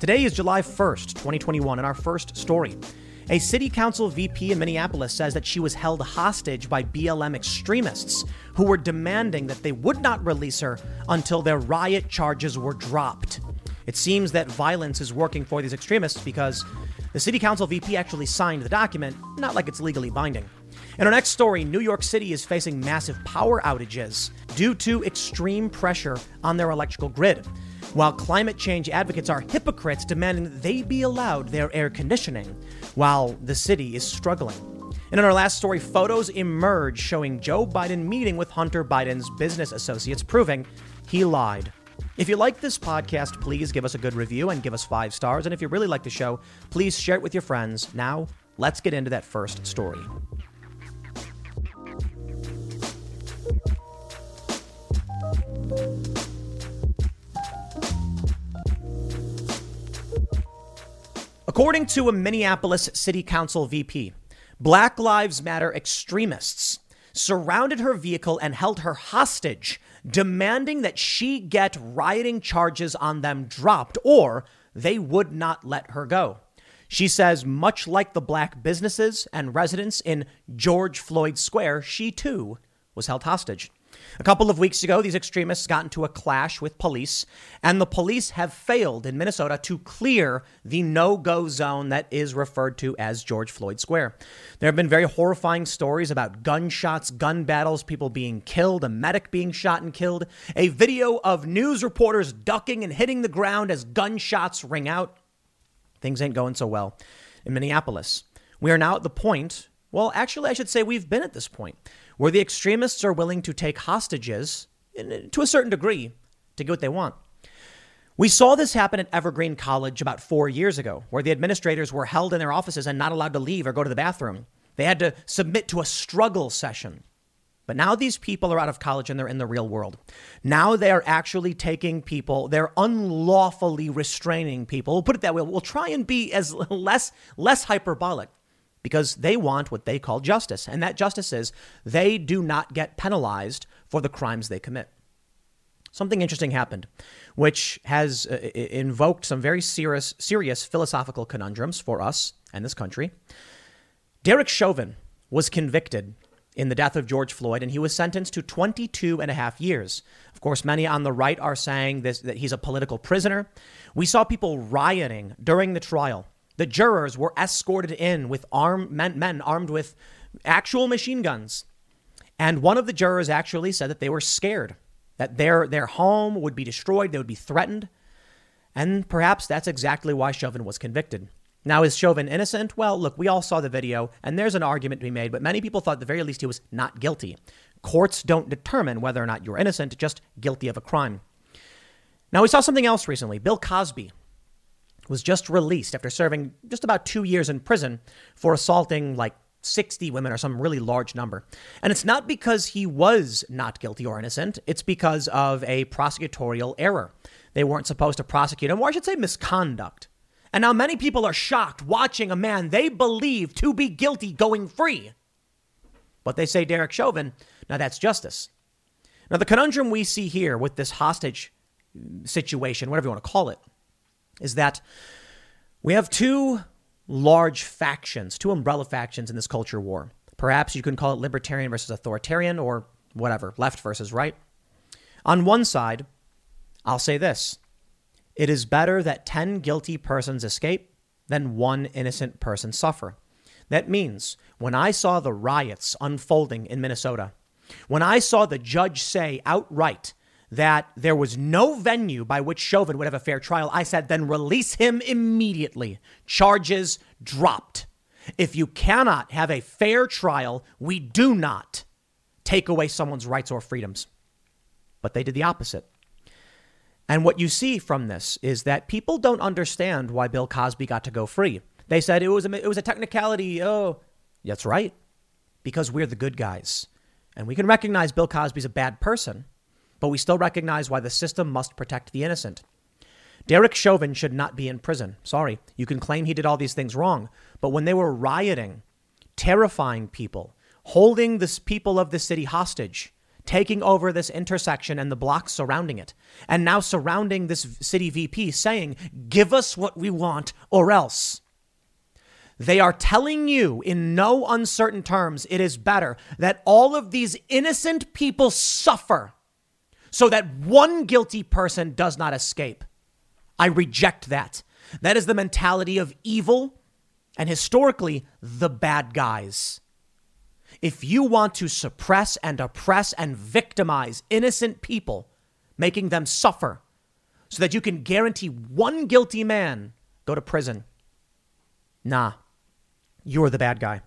Today is July 1st, 2021, and our first story. A city council VP in Minneapolis says that she was held hostage by BLM extremists who were demanding that they would not release her until their riot charges were dropped. It seems that violence is working for these extremists because the city council VP actually signed the document, not like it's legally binding. In our next story, New York City is facing massive power outages due to extreme pressure on their electrical grid, while climate change advocates are hypocrites demanding that they be allowed their air conditioning while the city is struggling. And in our last story, photos emerge showing Joe Biden meeting with Hunter Biden's business associates, proving he lied. If you like this podcast, please give us a good review and give us five stars. And if you really like the show, please share it with your friends. Now, let's get into that first story. According to a Minneapolis City Council VP, Black Lives Matter extremists surrounded her vehicle and held her hostage, demanding that she get rioting charges on them dropped or they would not let her go. She says, much like the black businesses and residents in George Floyd Square, she too was held hostage. A couple of weeks ago, these extremists got into a clash with police, and the police have failed in Minnesota to clear the no go zone that is referred to as George Floyd Square. There have been very horrifying stories about gunshots, gun battles, people being killed, a medic being shot and killed, a video of news reporters ducking and hitting the ground as gunshots ring out. Things ain't going so well in Minneapolis. We are now at the point, well, actually, I should say we've been at this point where the extremists are willing to take hostages to a certain degree to get what they want. We saw this happen at Evergreen College about four years ago, where the administrators were held in their offices and not allowed to leave or go to the bathroom. They had to submit to a struggle session. But now these people are out of college and they're in the real world. Now they are actually taking people, they're unlawfully restraining people. We'll put it that way. We'll try and be as less less hyperbolic because they want what they call justice. And that justice is they do not get penalized for the crimes they commit. Something interesting happened, which has uh, invoked some very serious, serious philosophical conundrums for us and this country. Derek Chauvin was convicted in the death of George Floyd, and he was sentenced to 22 and a half years. Of course, many on the right are saying this, that he's a political prisoner. We saw people rioting during the trial the jurors were escorted in with armed men, men armed with actual machine guns. And one of the jurors actually said that they were scared, that their, their home would be destroyed, they would be threatened. And perhaps that's exactly why Chauvin was convicted. Now, is Chauvin innocent? Well, look, we all saw the video, and there's an argument to be made, but many people thought at the very least he was not guilty. Courts don't determine whether or not you're innocent, just guilty of a crime. Now, we saw something else recently. Bill Cosby was just released after serving just about two years in prison for assaulting like 60 women or some really large number. And it's not because he was not guilty or innocent, it's because of a prosecutorial error. They weren't supposed to prosecute him, or I should say misconduct. And now many people are shocked watching a man they believe to be guilty going free. But they say Derek Chauvin, now that's justice. Now, the conundrum we see here with this hostage situation, whatever you want to call it, is that we have two large factions, two umbrella factions in this culture war. Perhaps you can call it libertarian versus authoritarian or whatever, left versus right. On one side, I'll say this it is better that 10 guilty persons escape than one innocent person suffer. That means when I saw the riots unfolding in Minnesota, when I saw the judge say outright that there was no venue by which Chauvin would have a fair trial, I said, then release him immediately. Charges dropped. If you cannot have a fair trial, we do not take away someone's rights or freedoms. But they did the opposite. And what you see from this is that people don't understand why Bill Cosby got to go free. They said it was a, it was a technicality. Oh, that's right. Because we're the good guys. And we can recognize Bill Cosby's a bad person but we still recognize why the system must protect the innocent. Derek Chauvin should not be in prison. Sorry, you can claim he did all these things wrong, but when they were rioting, terrifying people, holding the people of the city hostage, taking over this intersection and the blocks surrounding it, and now surrounding this city VP saying, Give us what we want or else. They are telling you in no uncertain terms it is better that all of these innocent people suffer so that one guilty person does not escape. I reject that. That is the mentality of evil and historically the bad guys. If you want to suppress and oppress and victimize innocent people, making them suffer so that you can guarantee one guilty man go to prison, nah, you're the bad guy.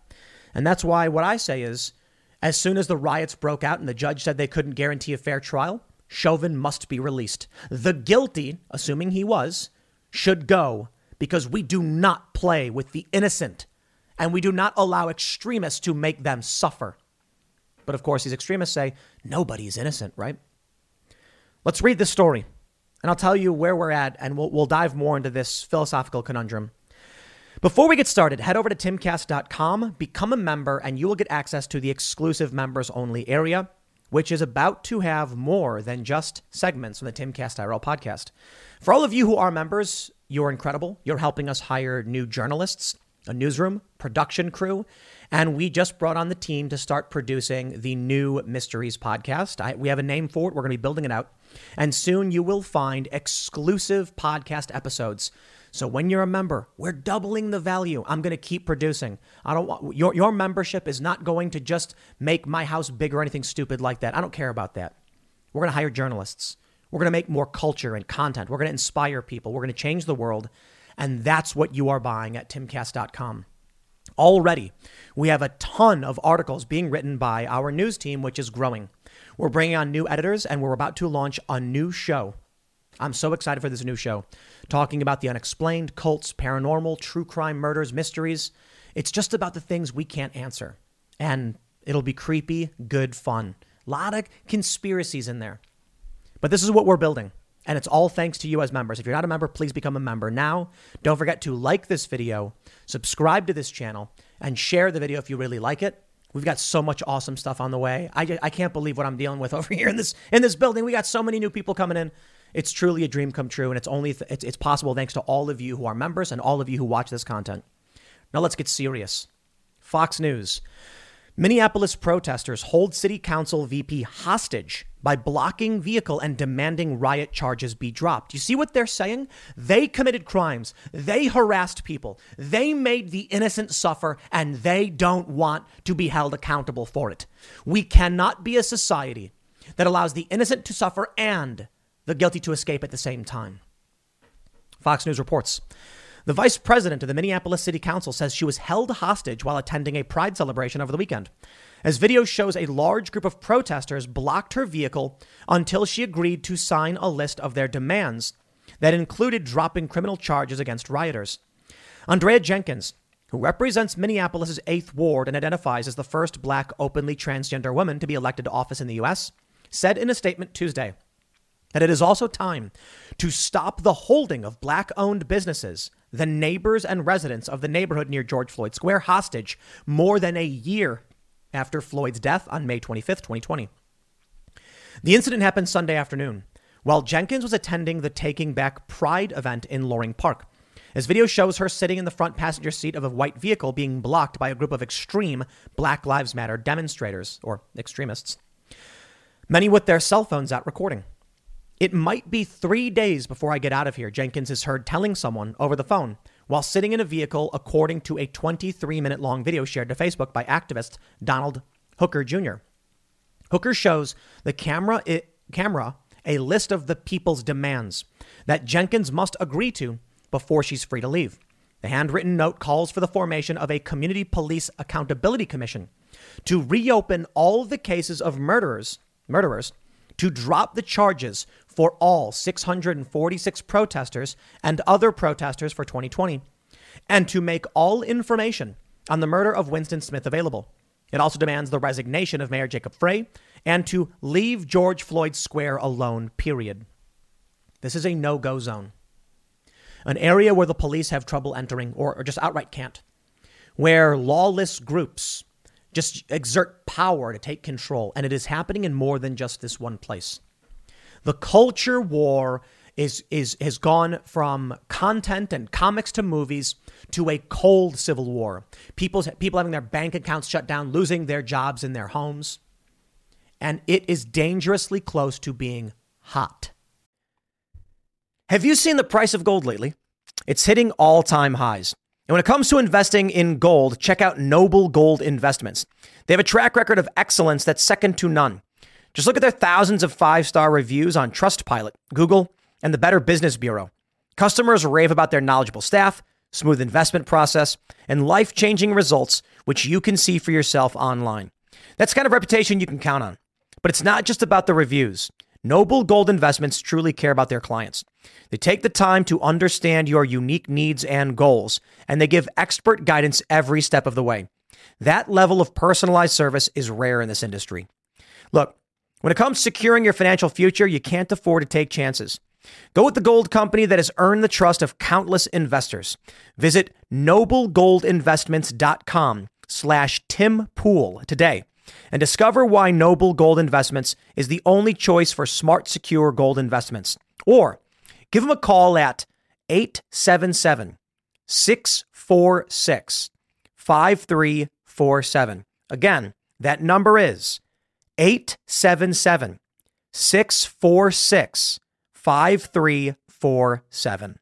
And that's why what I say is as soon as the riots broke out and the judge said they couldn't guarantee a fair trial, Chauvin must be released. The guilty, assuming he was, should go because we do not play with the innocent and we do not allow extremists to make them suffer. But of course, these extremists say nobody is innocent, right? Let's read this story and I'll tell you where we're at and we'll, we'll dive more into this philosophical conundrum. Before we get started, head over to timcast.com, become a member, and you will get access to the exclusive members only area, which is about to have more than just segments from the Timcast IRL podcast. For all of you who are members, you're incredible. You're helping us hire new journalists, a newsroom, production crew, and we just brought on the team to start producing the new Mysteries podcast. I, we have a name for it. We're going to be building it out. And soon you will find exclusive podcast episodes so when you're a member, we're doubling the value. I'm going to keep producing. I don't want your your membership is not going to just make my house bigger or anything stupid like that. I don't care about that. We're going to hire journalists. We're going to make more culture and content. We're going to inspire people. We're going to change the world. And that's what you are buying at timcast.com. Already, we have a ton of articles being written by our news team, which is growing. We're bringing on new editors and we're about to launch a new show. I'm so excited for this new show talking about the unexplained, cults, paranormal, true crime, murders, mysteries. It's just about the things we can't answer. And it'll be creepy, good fun. A lot of conspiracies in there. But this is what we're building. And it's all thanks to you as members. If you're not a member, please become a member now. Don't forget to like this video, subscribe to this channel, and share the video if you really like it. We've got so much awesome stuff on the way. I, I can't believe what I'm dealing with over here in this in this building. We got so many new people coming in. It's truly a dream come true, and it's only th- it's, it's possible thanks to all of you who are members and all of you who watch this content. Now let's get serious. Fox News. Minneapolis protesters hold city council VP hostage by blocking vehicle and demanding riot charges be dropped. You see what they're saying? They committed crimes. They harassed people. They made the innocent suffer and they don't want to be held accountable for it. We cannot be a society that allows the innocent to suffer and the guilty to escape at the same time. Fox News reports. The vice president of the Minneapolis City Council says she was held hostage while attending a pride celebration over the weekend. As video shows, a large group of protesters blocked her vehicle until she agreed to sign a list of their demands that included dropping criminal charges against rioters. Andrea Jenkins, who represents Minneapolis' 8th Ward and identifies as the first black openly transgender woman to be elected to office in the U.S., said in a statement Tuesday that it is also time to stop the holding of black owned businesses, the neighbors and residents of the neighborhood near George Floyd Square hostage more than a year after Floyd's death on May 25th, 2020. The incident happened Sunday afternoon while Jenkins was attending the Taking Back Pride event in Loring Park. As video shows her sitting in the front passenger seat of a white vehicle being blocked by a group of extreme Black Lives Matter demonstrators or extremists. Many with their cell phones out recording. It might be three days before I get out of here, Jenkins is heard telling someone over the phone while sitting in a vehicle, according to a 23 minute long video shared to Facebook by activist Donald Hooker Jr. Hooker shows the camera, it, camera a list of the people's demands that Jenkins must agree to before she's free to leave. The handwritten note calls for the formation of a Community Police Accountability Commission to reopen all the cases of murderers, murderers, to drop the charges for all 646 protesters and other protesters for 2020, and to make all information on the murder of Winston Smith available. It also demands the resignation of Mayor Jacob Frey and to leave George Floyd Square alone, period. This is a no go zone, an area where the police have trouble entering or, or just outright can't, where lawless groups just exert power to take control. And it is happening in more than just this one place. The culture war is, is, has gone from content and comics to movies to a cold civil war. People's, people having their bank accounts shut down, losing their jobs and their homes. And it is dangerously close to being hot. Have you seen the price of gold lately? It's hitting all time highs. And when it comes to investing in gold, check out Noble Gold Investments. They have a track record of excellence that's second to none. Just look at their thousands of five star reviews on Trustpilot, Google, and the Better Business Bureau. Customers rave about their knowledgeable staff, smooth investment process, and life changing results, which you can see for yourself online. That's kind of reputation you can count on. But it's not just about the reviews. Noble Gold Investments truly care about their clients. They take the time to understand your unique needs and goals, and they give expert guidance every step of the way. That level of personalized service is rare in this industry. Look, when it comes to securing your financial future, you can't afford to take chances. Go with the gold company that has earned the trust of countless investors. Visit noblegoldinvestments.com slash Tim Pool today and discover why Noble Gold Investments is the only choice for smart, secure gold investments. Or give them a call at 877 646 5347. Again, that number is 877 646 5347.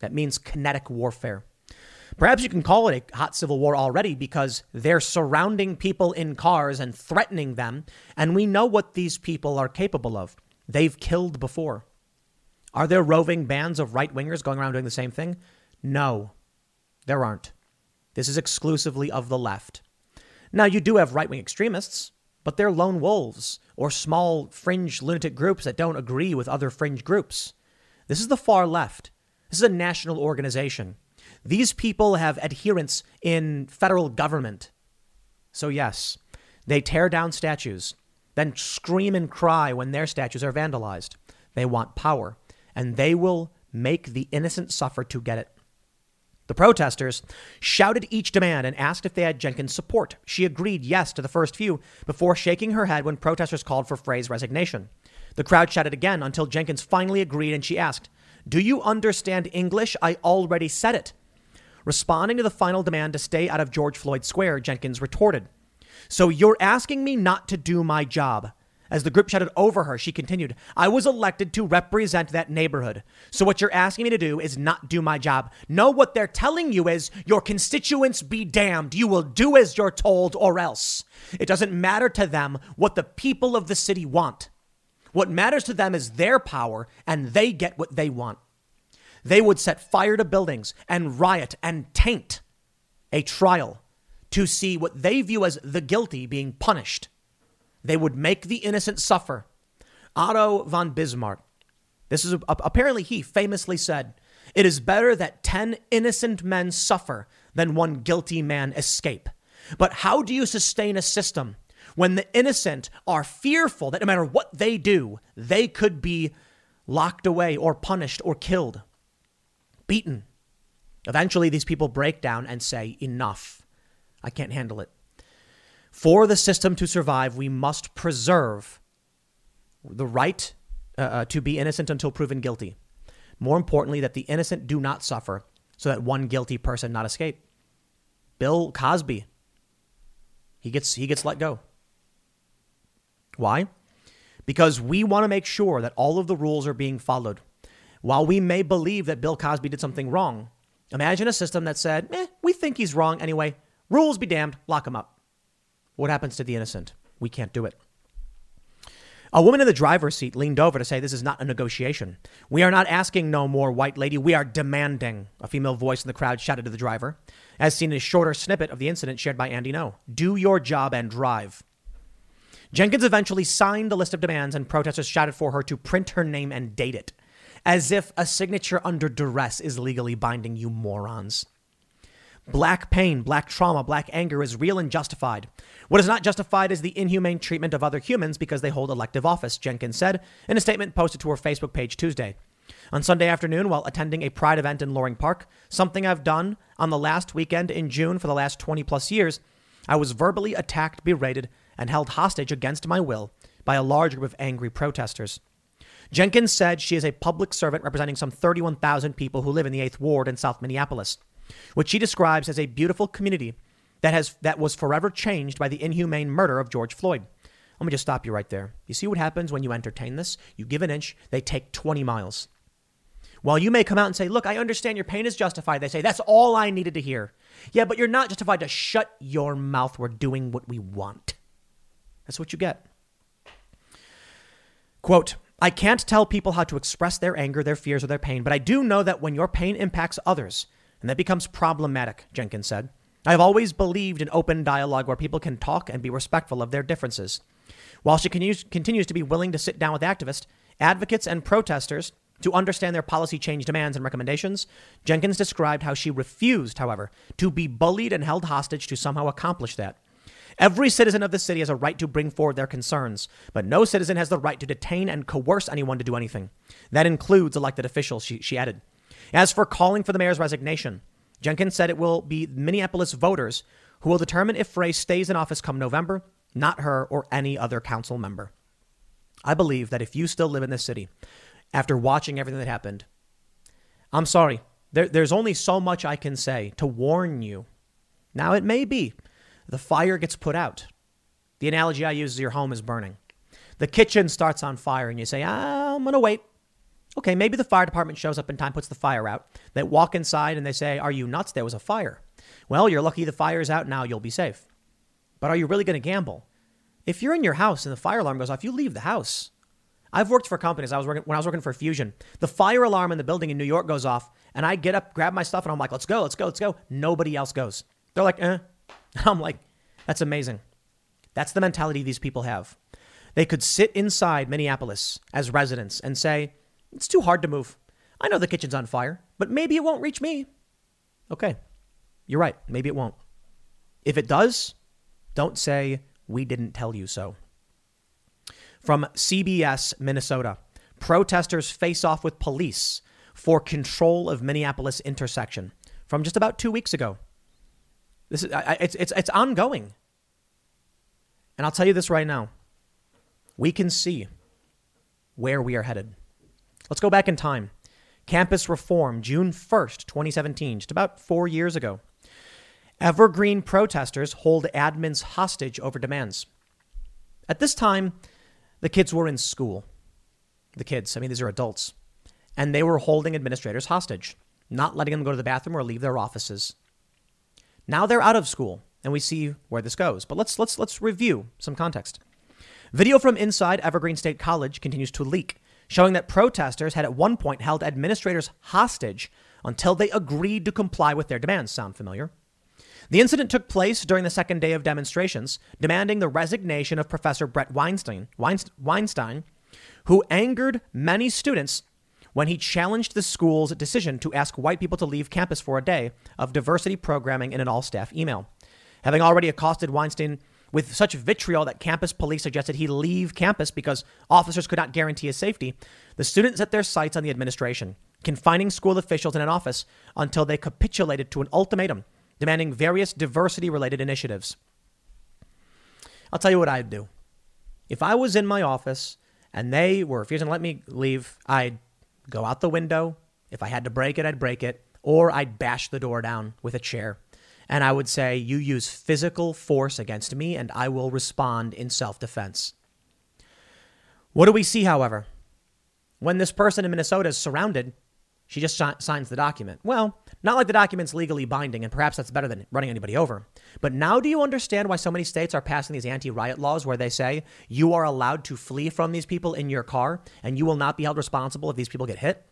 That means kinetic warfare. Perhaps you can call it a hot civil war already because they're surrounding people in cars and threatening them, and we know what these people are capable of. They've killed before. Are there roving bands of right wingers going around doing the same thing? No, there aren't. This is exclusively of the left. Now, you do have right wing extremists, but they're lone wolves or small fringe lunatic groups that don't agree with other fringe groups. This is the far left. This is a national organization. These people have adherents in federal government. So, yes, they tear down statues, then scream and cry when their statues are vandalized. They want power, and they will make the innocent suffer to get it. The protesters shouted each demand and asked if they had Jenkins' support. She agreed yes to the first few before shaking her head when protesters called for Frey's resignation. The crowd shouted again until Jenkins finally agreed and she asked, Do you understand English? I already said it. Responding to the final demand to stay out of George Floyd Square, Jenkins retorted, So you're asking me not to do my job? As the group shouted over her, she continued, I was elected to represent that neighborhood. So what you're asking me to do is not do my job. No, what they're telling you is your constituents be damned. You will do as you're told or else. It doesn't matter to them what the people of the city want. What matters to them is their power and they get what they want. They would set fire to buildings and riot and taint a trial to see what they view as the guilty being punished. They would make the innocent suffer. Otto von Bismarck, this is apparently he famously said, It is better that 10 innocent men suffer than one guilty man escape. But how do you sustain a system when the innocent are fearful that no matter what they do, they could be locked away or punished or killed, beaten? Eventually, these people break down and say, Enough. I can't handle it. For the system to survive, we must preserve the right uh, uh, to be innocent until proven guilty. More importantly, that the innocent do not suffer so that one guilty person not escape. Bill Cosby, he gets, he gets let go. Why? Because we want to make sure that all of the rules are being followed. While we may believe that Bill Cosby did something wrong, imagine a system that said, eh, we think he's wrong anyway. Rules be damned, lock him up. What happens to the innocent? We can't do it. A woman in the driver's seat leaned over to say, This is not a negotiation. We are not asking no more, white lady. We are demanding. A female voice in the crowd shouted to the driver, as seen in a shorter snippet of the incident shared by Andy Ngo. Do your job and drive. Jenkins eventually signed the list of demands, and protesters shouted for her to print her name and date it, as if a signature under duress is legally binding, you morons. Black pain, black trauma, black anger is real and justified. What is not justified is the inhumane treatment of other humans because they hold elective office, Jenkins said in a statement posted to her Facebook page Tuesday. On Sunday afternoon, while attending a pride event in Loring Park, something I've done on the last weekend in June for the last 20 plus years, I was verbally attacked, berated, and held hostage against my will by a large group of angry protesters. Jenkins said she is a public servant representing some 31,000 people who live in the 8th Ward in South Minneapolis, which she describes as a beautiful community that, has, that was forever changed by the inhumane murder of George Floyd. Let me just stop you right there. You see what happens when you entertain this? You give an inch, they take 20 miles. While you may come out and say, Look, I understand your pain is justified, they say, That's all I needed to hear. Yeah, but you're not justified to shut your mouth. We're doing what we want. That's what you get. Quote, I can't tell people how to express their anger, their fears, or their pain, but I do know that when your pain impacts others, and that becomes problematic, Jenkins said. I've always believed in open dialogue where people can talk and be respectful of their differences. While she continues to be willing to sit down with activists, advocates, and protesters to understand their policy change demands and recommendations, Jenkins described how she refused, however, to be bullied and held hostage to somehow accomplish that. Every citizen of the city has a right to bring forward their concerns, but no citizen has the right to detain and coerce anyone to do anything. That includes elected officials, she, she added. As for calling for the mayor's resignation, Jenkins said it will be Minneapolis voters who will determine if Frey stays in office come November, not her or any other council member. I believe that if you still live in this city after watching everything that happened, I'm sorry. There, there's only so much I can say to warn you. Now, it may be the fire gets put out. The analogy I use is your home is burning. The kitchen starts on fire, and you say, ah, I'm going to wait. Okay, maybe the fire department shows up in time, puts the fire out. They walk inside and they say, Are you nuts? There was a fire. Well, you're lucky the fire's out now, you'll be safe. But are you really going to gamble? If you're in your house and the fire alarm goes off, you leave the house. I've worked for companies. I was working when I was working for Fusion. The fire alarm in the building in New York goes off, and I get up, grab my stuff, and I'm like, "Let's go, let's go, let's go." Nobody else goes. They're like, "Eh." I'm like, "That's amazing." That's the mentality these people have. They could sit inside Minneapolis as residents and say, "It's too hard to move. I know the kitchen's on fire, but maybe it won't reach me." Okay, you're right. Maybe it won't. If it does, don't say we didn't tell you so. From CBS, Minnesota, protesters face off with police for control of Minneapolis intersection from just about two weeks ago. This is it's it's it's ongoing. And I'll tell you this right now. We can see where we are headed. Let's go back in time. Campus reform, June 1st, 2017, just about four years ago. Evergreen protesters hold admins hostage over demands. At this time, the kids were in school. The kids, I mean, these are adults. And they were holding administrators hostage, not letting them go to the bathroom or leave their offices. Now they're out of school, and we see where this goes. But let's, let's, let's review some context. Video from inside Evergreen State College continues to leak, showing that protesters had at one point held administrators hostage until they agreed to comply with their demands. Sound familiar? The incident took place during the second day of demonstrations, demanding the resignation of Professor Brett Weinstein, Weinstein, who angered many students when he challenged the school's decision to ask white people to leave campus for a day of diversity programming in an all staff email. Having already accosted Weinstein with such vitriol that campus police suggested he leave campus because officers could not guarantee his safety, the students set their sights on the administration, confining school officials in an office until they capitulated to an ultimatum demanding various diversity related initiatives. I'll tell you what I'd do. If I was in my office and they were refusing to let me leave, I'd go out the window. If I had to break it, I'd break it, or I'd bash the door down with a chair. And I would say, You use physical force against me, and I will respond in self defense. What do we see, however? When this person in Minnesota is surrounded, she just signs the document. Well, not like the document's legally binding, and perhaps that's better than running anybody over. But now do you understand why so many states are passing these anti riot laws where they say you are allowed to flee from these people in your car and you will not be held responsible if these people get hit?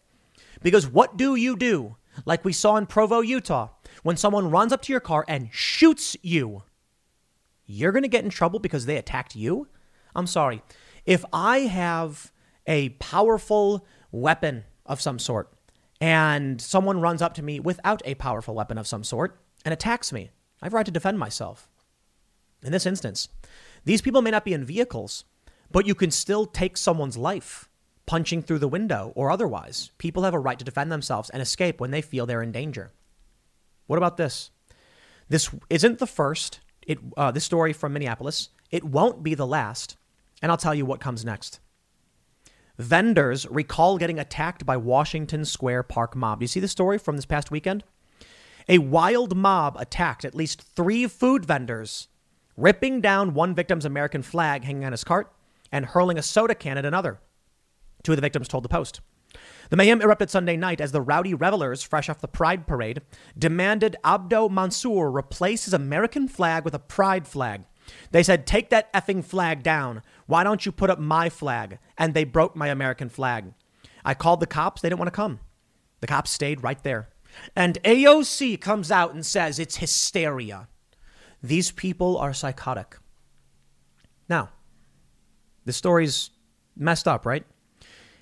Because what do you do? Like we saw in Provo, Utah, when someone runs up to your car and shoots you, you're going to get in trouble because they attacked you? I'm sorry. If I have a powerful weapon of some sort and someone runs up to me without a powerful weapon of some sort and attacks me, I have a right to defend myself. In this instance, these people may not be in vehicles, but you can still take someone's life punching through the window or otherwise. People have a right to defend themselves and escape when they feel they're in danger. What about this? This isn't the first. It, uh, this story from Minneapolis. It won't be the last. And I'll tell you what comes next. Vendors recall getting attacked by Washington Square Park mob. Do you see the story from this past weekend? A wild mob attacked at least three food vendors, ripping down one victim's American flag hanging on his cart and hurling a soda can at another. Two of the victims told the Post. The mayhem erupted Sunday night as the rowdy revelers, fresh off the Pride Parade, demanded Abdo Mansour replace his American flag with a Pride flag. They said, Take that effing flag down. Why don't you put up my flag? And they broke my American flag. I called the cops. They didn't want to come. The cops stayed right there. And AOC comes out and says it's hysteria. These people are psychotic. Now, the story's messed up, right?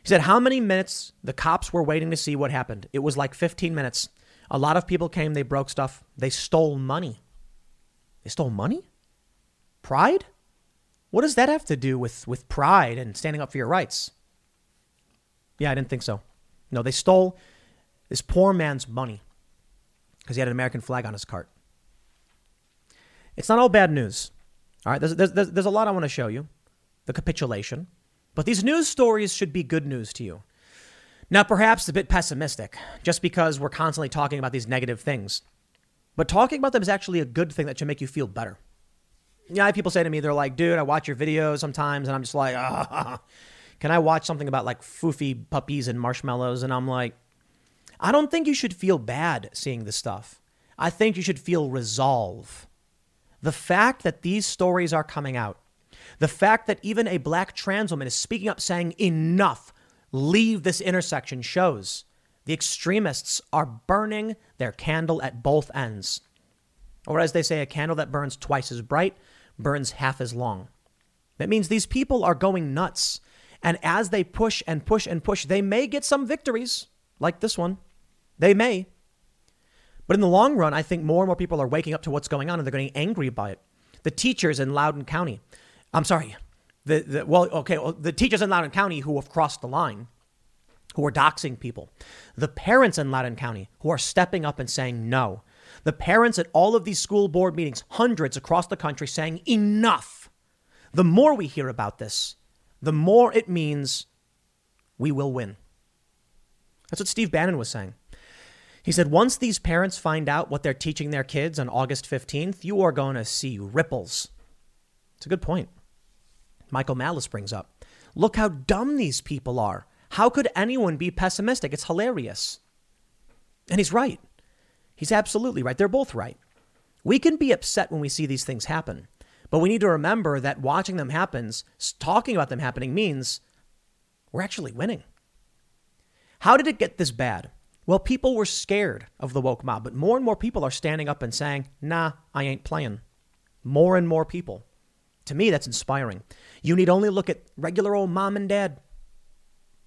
He said how many minutes the cops were waiting to see what happened. It was like 15 minutes. A lot of people came, they broke stuff, they stole money. They stole money? Pride? What does that have to do with, with pride and standing up for your rights? Yeah, I didn't think so. No, they stole this poor man's money because he had an American flag on his cart. It's not all bad news. All right, there's, there's, there's a lot I want to show you the capitulation. But these news stories should be good news to you. Now, perhaps a bit pessimistic, just because we're constantly talking about these negative things. But talking about them is actually a good thing that should make you feel better. Yeah, people say to me, they're like, dude, I watch your videos sometimes, and I'm just like, ah, can I watch something about like foofy puppies and marshmallows? And I'm like, I don't think you should feel bad seeing this stuff. I think you should feel resolve. The fact that these stories are coming out the fact that even a black trans woman is speaking up saying, enough, leave this intersection shows the extremists are burning their candle at both ends. Or as they say, a candle that burns twice as bright burns half as long. That means these people are going nuts. And as they push and push and push, they may get some victories, like this one. They may. But in the long run, I think more and more people are waking up to what's going on and they're getting angry by it. The teachers in Loudoun County, I'm sorry. The, the, well, okay, well, the teachers in Loudoun County who have crossed the line, who are doxing people, the parents in Loudoun County who are stepping up and saying no, the parents at all of these school board meetings, hundreds across the country, saying enough. The more we hear about this, the more it means we will win. That's what Steve Bannon was saying. He said, once these parents find out what they're teaching their kids on August 15th, you are going to see ripples. It's a good point. Michael Malice brings up. Look how dumb these people are. How could anyone be pessimistic? It's hilarious. And he's right. He's absolutely right. They're both right. We can be upset when we see these things happen, but we need to remember that watching them happen, talking about them happening, means we're actually winning. How did it get this bad? Well, people were scared of the woke mob, but more and more people are standing up and saying, nah, I ain't playing. More and more people. To me, that's inspiring. You need only look at regular old mom and dad.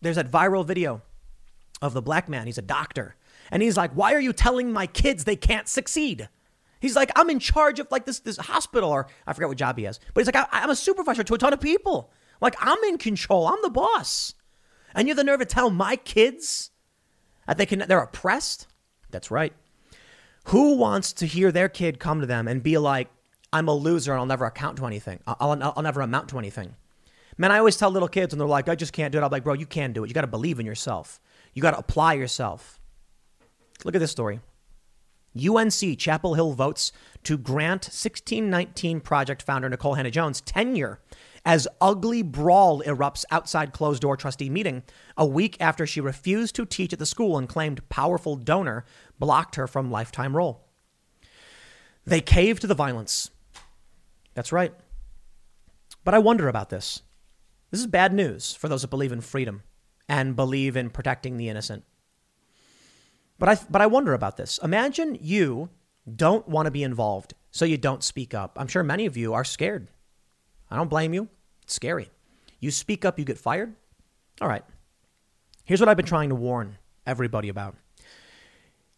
There's that viral video of the black man. He's a doctor. And he's like, Why are you telling my kids they can't succeed? He's like, I'm in charge of like this, this hospital, or I forget what job he has. But he's like, I, am a supervisor to a ton of people. Like, I'm in control. I'm the boss. And you have the nerve to tell my kids that they can, they're oppressed? That's right. Who wants to hear their kid come to them and be like, I'm a loser and I'll never account to anything. I'll, I'll, I'll never amount to anything. Man, I always tell little kids and they're like, I just can't do it. I'm like, bro, you can do it. You got to believe in yourself. You got to apply yourself. Look at this story. UNC Chapel Hill votes to grant 1619 Project founder Nicole Hannah-Jones tenure as ugly brawl erupts outside closed door trustee meeting a week after she refused to teach at the school and claimed powerful donor blocked her from lifetime role. They caved to the violence. That's right. But I wonder about this. This is bad news for those that believe in freedom and believe in protecting the innocent. But I, but I wonder about this. Imagine you don't want to be involved, so you don't speak up. I'm sure many of you are scared. I don't blame you. It's scary. You speak up, you get fired. All right. Here's what I've been trying to warn everybody about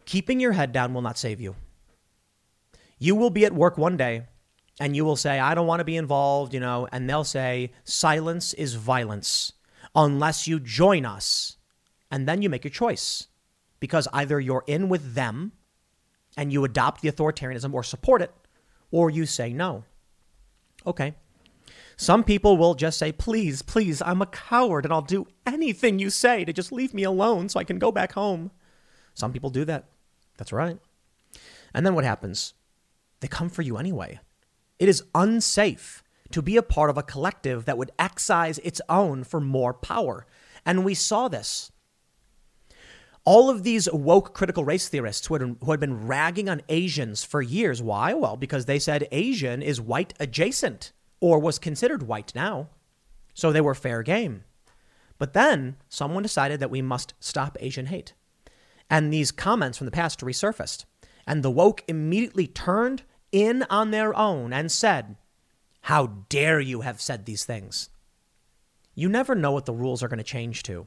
keeping your head down will not save you. You will be at work one day and you will say, I don't want to be involved, you know, and they'll say, silence is violence. unless you join us. And then you make your choice because either you're in with them and you adopt the authoritarianism or support it, or you say no. Okay. Some people will just say, please, please, I'm a coward and I'll do anything you say to just leave me alone so I can go back home. Some people do that. That's right. And then what happens? They come for you anyway. It is unsafe to be a part of a collective that would excise its own for more power. And we saw this. All of these woke critical race theorists who had, who had been ragging on Asians for years. Why? Well, because they said Asian is white adjacent or was considered white now. So they were fair game. But then someone decided that we must stop Asian hate. And these comments from the past resurfaced. And the woke immediately turned in on their own and said, How dare you have said these things? You never know what the rules are going to change to.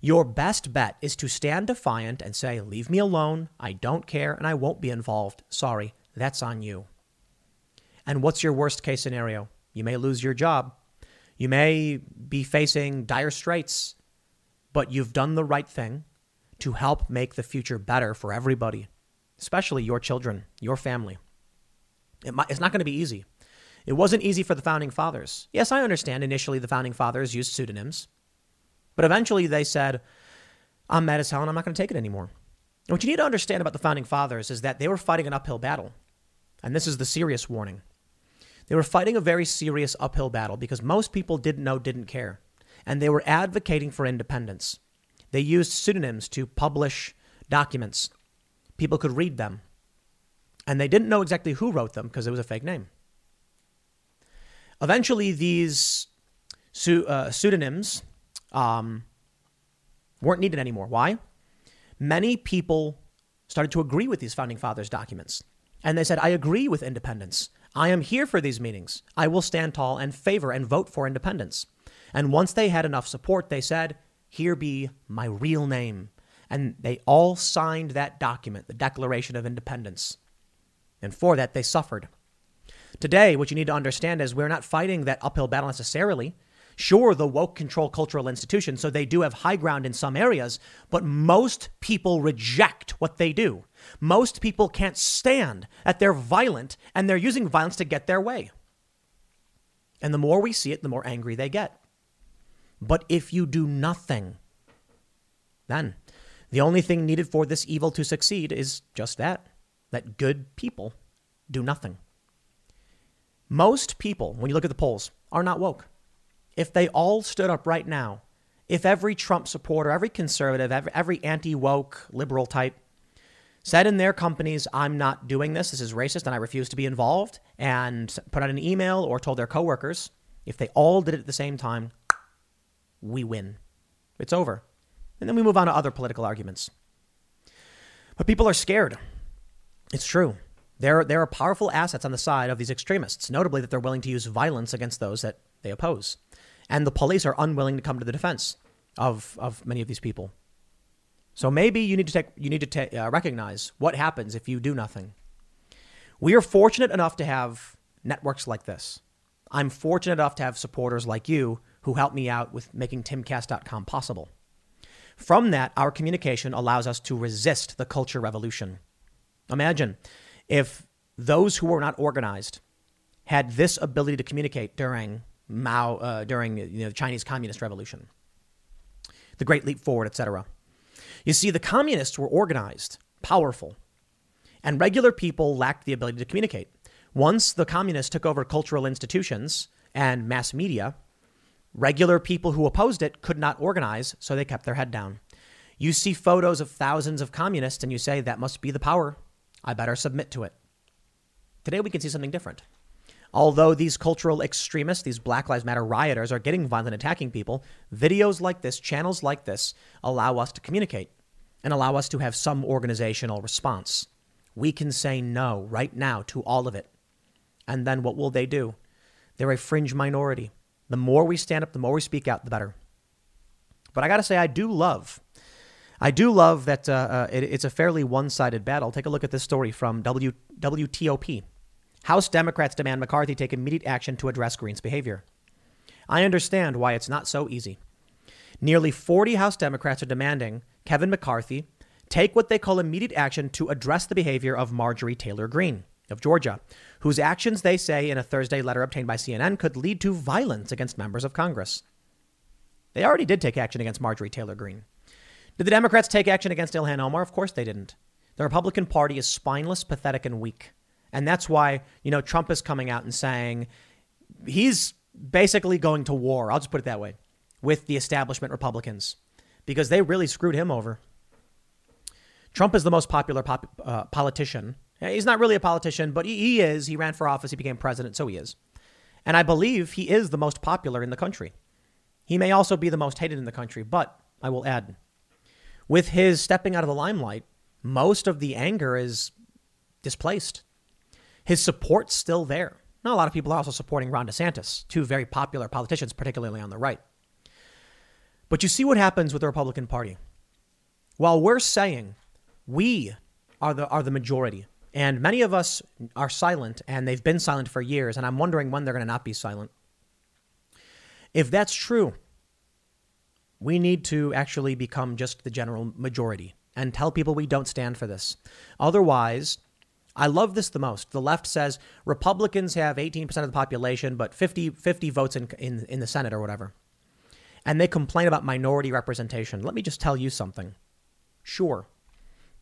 Your best bet is to stand defiant and say, Leave me alone. I don't care and I won't be involved. Sorry, that's on you. And what's your worst case scenario? You may lose your job. You may be facing dire straits, but you've done the right thing to help make the future better for everybody, especially your children, your family. It might, it's not going to be easy. It wasn't easy for the founding fathers. Yes, I understand initially the founding fathers used pseudonyms, but eventually they said, I'm mad as hell and I'm not going to take it anymore. And what you need to understand about the founding fathers is that they were fighting an uphill battle. And this is the serious warning. They were fighting a very serious uphill battle because most people didn't know, didn't care. And they were advocating for independence. They used pseudonyms to publish documents. People could read them. And they didn't know exactly who wrote them because it was a fake name. Eventually, these uh, pseudonyms um, weren't needed anymore. Why? Many people started to agree with these founding fathers' documents. And they said, I agree with independence. I am here for these meetings. I will stand tall and favor and vote for independence. And once they had enough support, they said, Here be my real name. And they all signed that document, the Declaration of Independence. And for that, they suffered. Today, what you need to understand is we're not fighting that uphill battle necessarily. Sure, the woke control cultural institutions, so they do have high ground in some areas, but most people reject what they do. Most people can't stand that they're violent and they're using violence to get their way. And the more we see it, the more angry they get. But if you do nothing, then the only thing needed for this evil to succeed is just that that good people do nothing. Most people, when you look at the polls, are not woke. If they all stood up right now, if every Trump supporter, every conservative, every, anti woke liberal type said in their companies, I'm not doing this, this is racist, and I refuse to be involved, and put out an email or told their coworkers, if they all did it at the same time, we win. It's over. And then we move on to other political arguments. But people are scared. It's true. There, there are powerful assets on the side of these extremists, notably that they're willing to use violence against those that they oppose. And the police are unwilling to come to the defense of, of many of these people. So maybe you need to take, you need to ta- uh, recognize what happens if you do nothing. We are fortunate enough to have networks like this. I'm fortunate enough to have supporters like you who help me out with making timcast.com possible. From that, our communication allows us to resist the culture revolution. Imagine if those who were not organized had this ability to communicate during Mao, uh, during you know, the Chinese Communist Revolution, the Great Leap Forward, etc. You see, the communists were organized, powerful, and regular people lacked the ability to communicate. Once the communists took over cultural institutions and mass media, regular people who opposed it could not organize, so they kept their head down. You see photos of thousands of communists and you say, that must be the power. I better submit to it. Today we can see something different. Although these cultural extremists, these Black Lives Matter rioters, are getting violent, attacking people, videos like this, channels like this, allow us to communicate and allow us to have some organizational response. We can say no right now to all of it. And then what will they do? They're a fringe minority. The more we stand up, the more we speak out, the better. But I got to say, I do love, I do love that uh, uh, it, it's a fairly one sided battle. Take a look at this story from w, WTOP. House Democrats demand McCarthy take immediate action to address Greene's behavior. I understand why it's not so easy. Nearly 40 House Democrats are demanding Kevin McCarthy take what they call immediate action to address the behavior of Marjorie Taylor Greene of Georgia, whose actions, they say in a Thursday letter obtained by CNN, could lead to violence against members of Congress. They already did take action against Marjorie Taylor Greene. Did the Democrats take action against Ilhan Omar? Of course they didn't. The Republican Party is spineless, pathetic, and weak. And that's why, you know, Trump is coming out and saying he's basically going to war. I'll just put it that way with the establishment Republicans because they really screwed him over. Trump is the most popular pop, uh, politician. He's not really a politician, but he, he is. He ran for office, he became president, so he is. And I believe he is the most popular in the country. He may also be the most hated in the country, but I will add, with his stepping out of the limelight, most of the anger is displaced. His support's still there. Now, a lot of people are also supporting Ron DeSantis, two very popular politicians, particularly on the right. But you see what happens with the Republican Party. While we're saying we are the, are the majority, and many of us are silent, and they've been silent for years, and I'm wondering when they're going to not be silent. If that's true, we need to actually become just the general majority and tell people we don't stand for this. Otherwise, I love this the most. The left says Republicans have 18% of the population, but 50, 50 votes in, in, in the Senate or whatever and they complain about minority representation. Let me just tell you something. Sure.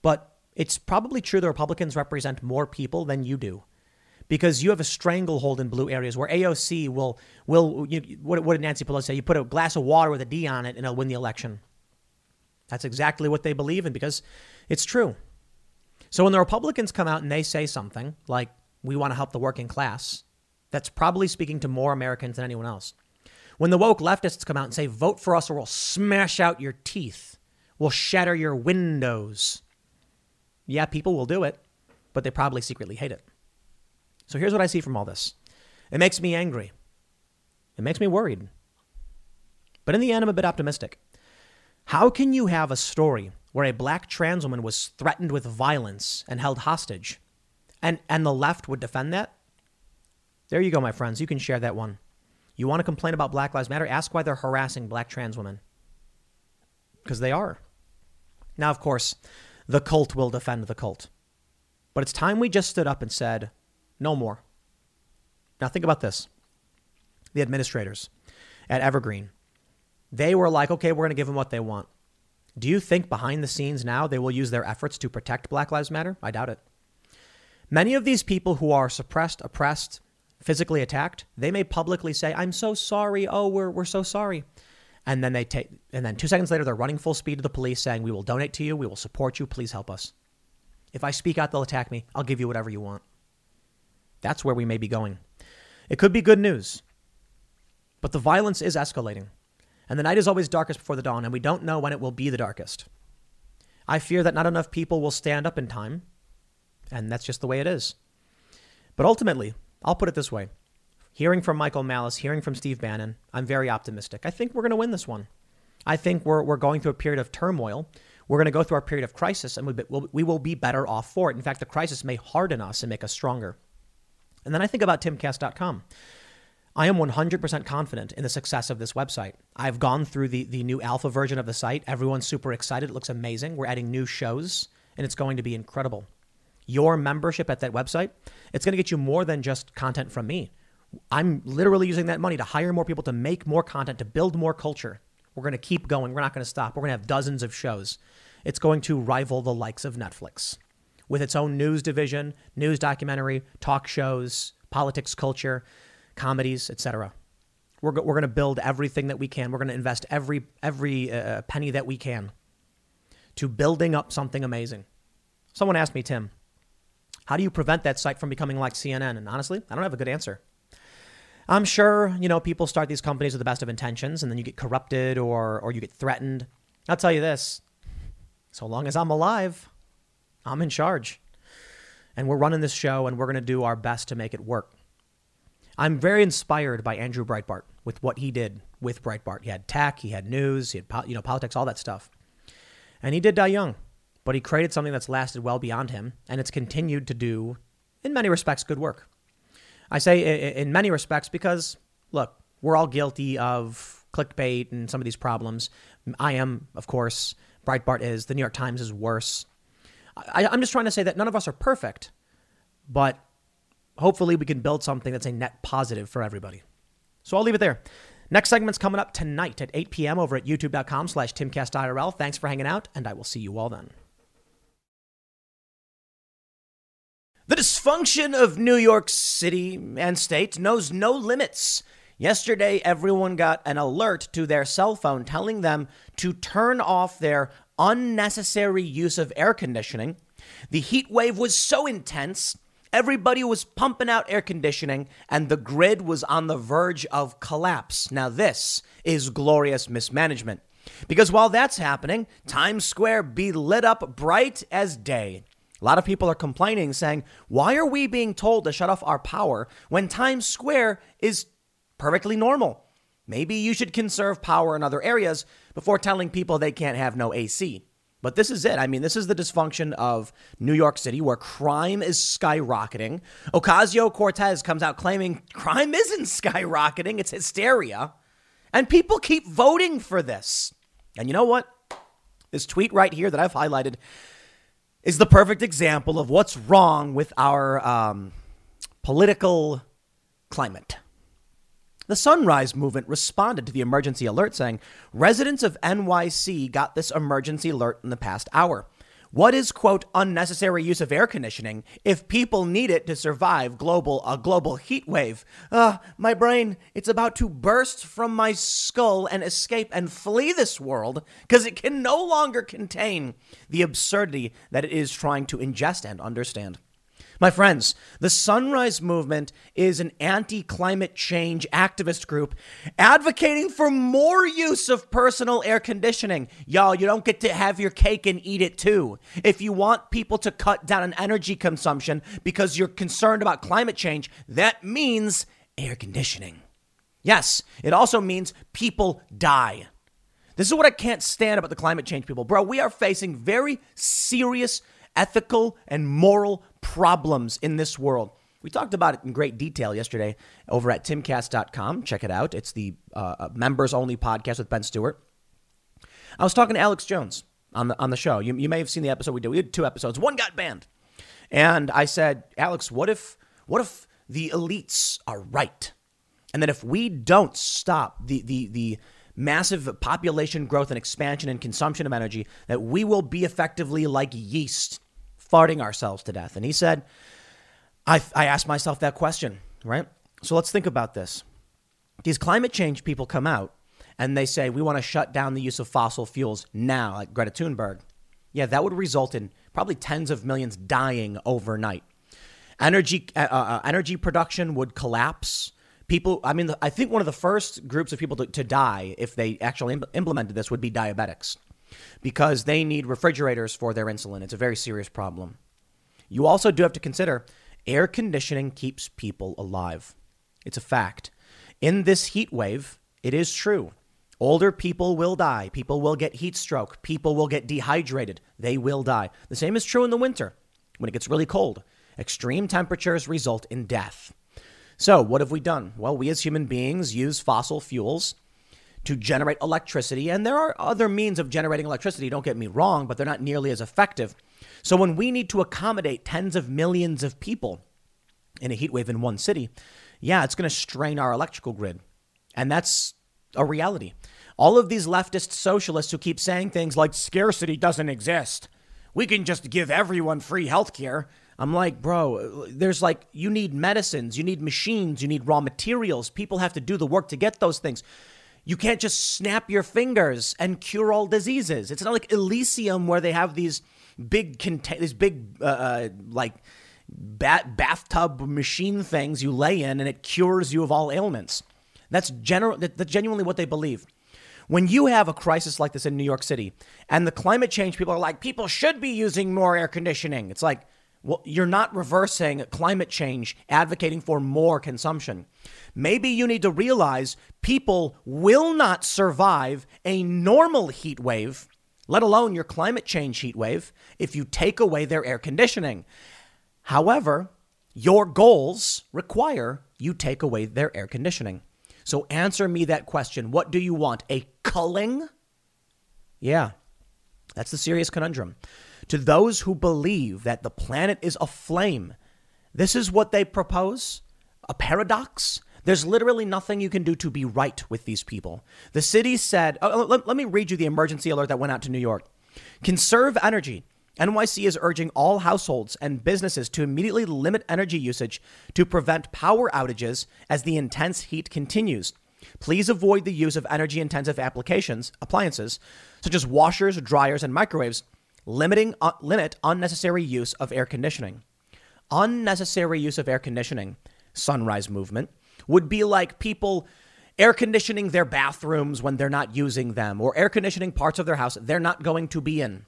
But it's probably true the Republicans represent more people than you do because you have a stranglehold in blue areas where AOC will, will you, what, what did Nancy Pelosi say? You put a glass of water with a D on it and it'll win the election. That's exactly what they believe in because it's true. So when the Republicans come out and they say something like, we want to help the working class, that's probably speaking to more Americans than anyone else. When the woke leftists come out and say, vote for us or we'll smash out your teeth, we'll shatter your windows. Yeah, people will do it, but they probably secretly hate it. So here's what I see from all this it makes me angry, it makes me worried. But in the end, I'm a bit optimistic. How can you have a story where a black trans woman was threatened with violence and held hostage, and, and the left would defend that? There you go, my friends. You can share that one. You want to complain about Black Lives Matter? Ask why they're harassing black trans women. Because they are. Now, of course, the cult will defend the cult. But it's time we just stood up and said, no more. Now, think about this the administrators at Evergreen, they were like, okay, we're going to give them what they want. Do you think behind the scenes now they will use their efforts to protect Black Lives Matter? I doubt it. Many of these people who are suppressed, oppressed, physically attacked, they may publicly say, I'm so sorry. Oh, we're, we're so sorry. And then they take, and then two seconds later, they're running full speed to the police saying, We will donate to you. We will support you. Please help us. If I speak out, they'll attack me. I'll give you whatever you want. That's where we may be going. It could be good news, but the violence is escalating. And the night is always darkest before the dawn, and we don't know when it will be the darkest. I fear that not enough people will stand up in time, and that's just the way it is. But ultimately, I'll put it this way hearing from Michael Malice, hearing from Steve Bannon, I'm very optimistic. I think we're going to win this one. I think we're, we're going through a period of turmoil. We're going to go through our period of crisis, and we, we'll, we will be better off for it. In fact, the crisis may harden us and make us stronger. And then I think about timcast.com. I am 100% confident in the success of this website. I've gone through the, the new alpha version of the site. Everyone's super excited. It looks amazing. We're adding new shows, and it's going to be incredible your membership at that website, it's going to get you more than just content from me. I'm literally using that money to hire more people to make more content, to build more culture. We're going to keep going. We're not going to stop. We're going to have dozens of shows. It's going to rival the likes of Netflix with its own news division, news documentary, talk shows, politics, culture, comedies, etc. We're, we're going to build everything that we can. We're going to invest every every uh, penny that we can to building up something amazing. Someone asked me, Tim, how do you prevent that site from becoming like CNN? And honestly, I don't have a good answer. I'm sure, you know, people start these companies with the best of intentions and then you get corrupted or or you get threatened. I'll tell you this. So long as I'm alive, I'm in charge. And we're running this show and we're going to do our best to make it work. I'm very inspired by Andrew Breitbart with what he did with Breitbart. He had tech, he had news, he had you know politics, all that stuff. And he did die young but he created something that's lasted well beyond him, and it's continued to do, in many respects, good work. I say in many respects because, look, we're all guilty of clickbait and some of these problems. I am, of course. Breitbart is. The New York Times is worse. I, I'm just trying to say that none of us are perfect, but hopefully we can build something that's a net positive for everybody. So I'll leave it there. Next segment's coming up tonight at 8 p.m. over at youtube.com slash timcastirl. Thanks for hanging out, and I will see you all then. The dysfunction of New York City and state knows no limits. Yesterday, everyone got an alert to their cell phone telling them to turn off their unnecessary use of air conditioning. The heat wave was so intense, everybody was pumping out air conditioning, and the grid was on the verge of collapse. Now, this is glorious mismanagement. Because while that's happening, Times Square be lit up bright as day. A lot of people are complaining, saying, Why are we being told to shut off our power when Times Square is perfectly normal? Maybe you should conserve power in other areas before telling people they can't have no AC. But this is it. I mean, this is the dysfunction of New York City where crime is skyrocketing. Ocasio Cortez comes out claiming crime isn't skyrocketing, it's hysteria. And people keep voting for this. And you know what? This tweet right here that I've highlighted is the perfect example of what's wrong with our um, political climate. The Sunrise Movement responded to the emergency alert saying, Residents of NYC got this emergency alert in the past hour. What is, quote, unnecessary use of air conditioning if people need it to survive global a global heat wave? Uh, my brain, it's about to burst from my skull and escape and flee this world because it can no longer contain the absurdity that it is trying to ingest and understand. My friends, the Sunrise Movement is an anti climate change activist group advocating for more use of personal air conditioning. Y'all, you don't get to have your cake and eat it too. If you want people to cut down on energy consumption because you're concerned about climate change, that means air conditioning. Yes, it also means people die. This is what I can't stand about the climate change people. Bro, we are facing very serious ethical and moral problems in this world. We talked about it in great detail yesterday over at timcast.com. Check it out. It's the uh, members only podcast with Ben Stewart. I was talking to Alex Jones on the on the show. You, you may have seen the episode we did. We did two episodes. One got banned. And I said, Alex, what if what if the elites are right? And that if we don't stop the the the massive population growth and expansion and consumption of energy, that we will be effectively like yeast farting ourselves to death. And he said, I, I asked myself that question, right? So let's think about this. These climate change people come out and they say, we want to shut down the use of fossil fuels now, like Greta Thunberg. Yeah, that would result in probably tens of millions dying overnight. Energy, uh, uh, uh energy production would collapse. People, I mean, I think one of the first groups of people to, to die if they actually Im- implemented this would be diabetics because they need refrigerators for their insulin. It's a very serious problem. You also do have to consider air conditioning keeps people alive. It's a fact. In this heat wave, it is true. Older people will die. People will get heat stroke. People will get dehydrated. They will die. The same is true in the winter when it gets really cold. Extreme temperatures result in death. So, what have we done? Well, we as human beings use fossil fuels to generate electricity. And there are other means of generating electricity, don't get me wrong, but they're not nearly as effective. So when we need to accommodate tens of millions of people in a heat wave in one city, yeah, it's going to strain our electrical grid. And that's a reality. All of these leftist socialists who keep saying things like scarcity doesn't exist. We can just give everyone free healthcare. I'm like, bro, there's like, you need medicines, you need machines, you need raw materials. People have to do the work to get those things. You can't just snap your fingers and cure all diseases. It's not like Elysium where they have these big, these big, uh, uh, like, bat- bathtub machine things you lay in and it cures you of all ailments. That's, general, that's genuinely what they believe. When you have a crisis like this in New York City and the climate change people are like, people should be using more air conditioning, it's like, well, you're not reversing climate change, advocating for more consumption. Maybe you need to realize people will not survive a normal heat wave, let alone your climate change heat wave, if you take away their air conditioning. However, your goals require you take away their air conditioning. So answer me that question. What do you want? A culling? Yeah, that's the serious conundrum. To those who believe that the planet is aflame, this is what they propose a paradox. There's literally nothing you can do to be right with these people. The city said, oh, oh let, let me read you the emergency alert that went out to New York. Conserve energy. NYC is urging all households and businesses to immediately limit energy usage to prevent power outages as the intense heat continues. Please avoid the use of energy intensive applications, appliances, such as washers, dryers, and microwaves, limiting uh, limit unnecessary use of air conditioning. Unnecessary use of air conditioning, sunrise movement, would be like people air conditioning their bathrooms when they're not using them or air conditioning parts of their house they're not going to be in.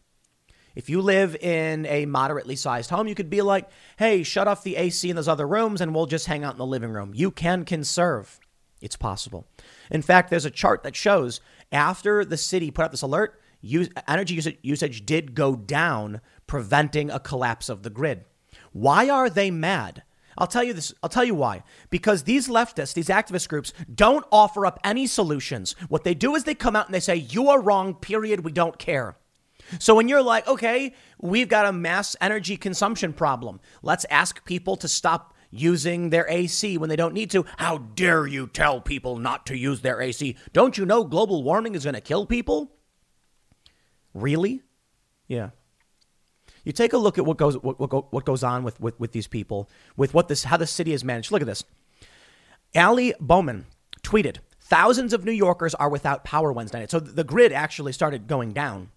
If you live in a moderately sized home, you could be like, hey, shut off the AC in those other rooms and we'll just hang out in the living room. You can conserve. It's possible. In fact, there's a chart that shows after the city put out this alert, use, energy usage, usage did go down, preventing a collapse of the grid. Why are they mad? I'll tell you this. I'll tell you why. Because these leftists, these activist groups, don't offer up any solutions. What they do is they come out and they say, You are wrong, period. We don't care. So when you're like, okay, we've got a mass energy consumption problem, let's ask people to stop using their AC when they don't need to. How dare you tell people not to use their AC? Don't you know global warming is going to kill people? Really? Yeah. You take a look at what goes what, what, what goes on with, with, with these people, with what this how the city is managed. Look at this. Ali Bauman tweeted, thousands of New Yorkers are without power Wednesday night. So the grid actually started going down.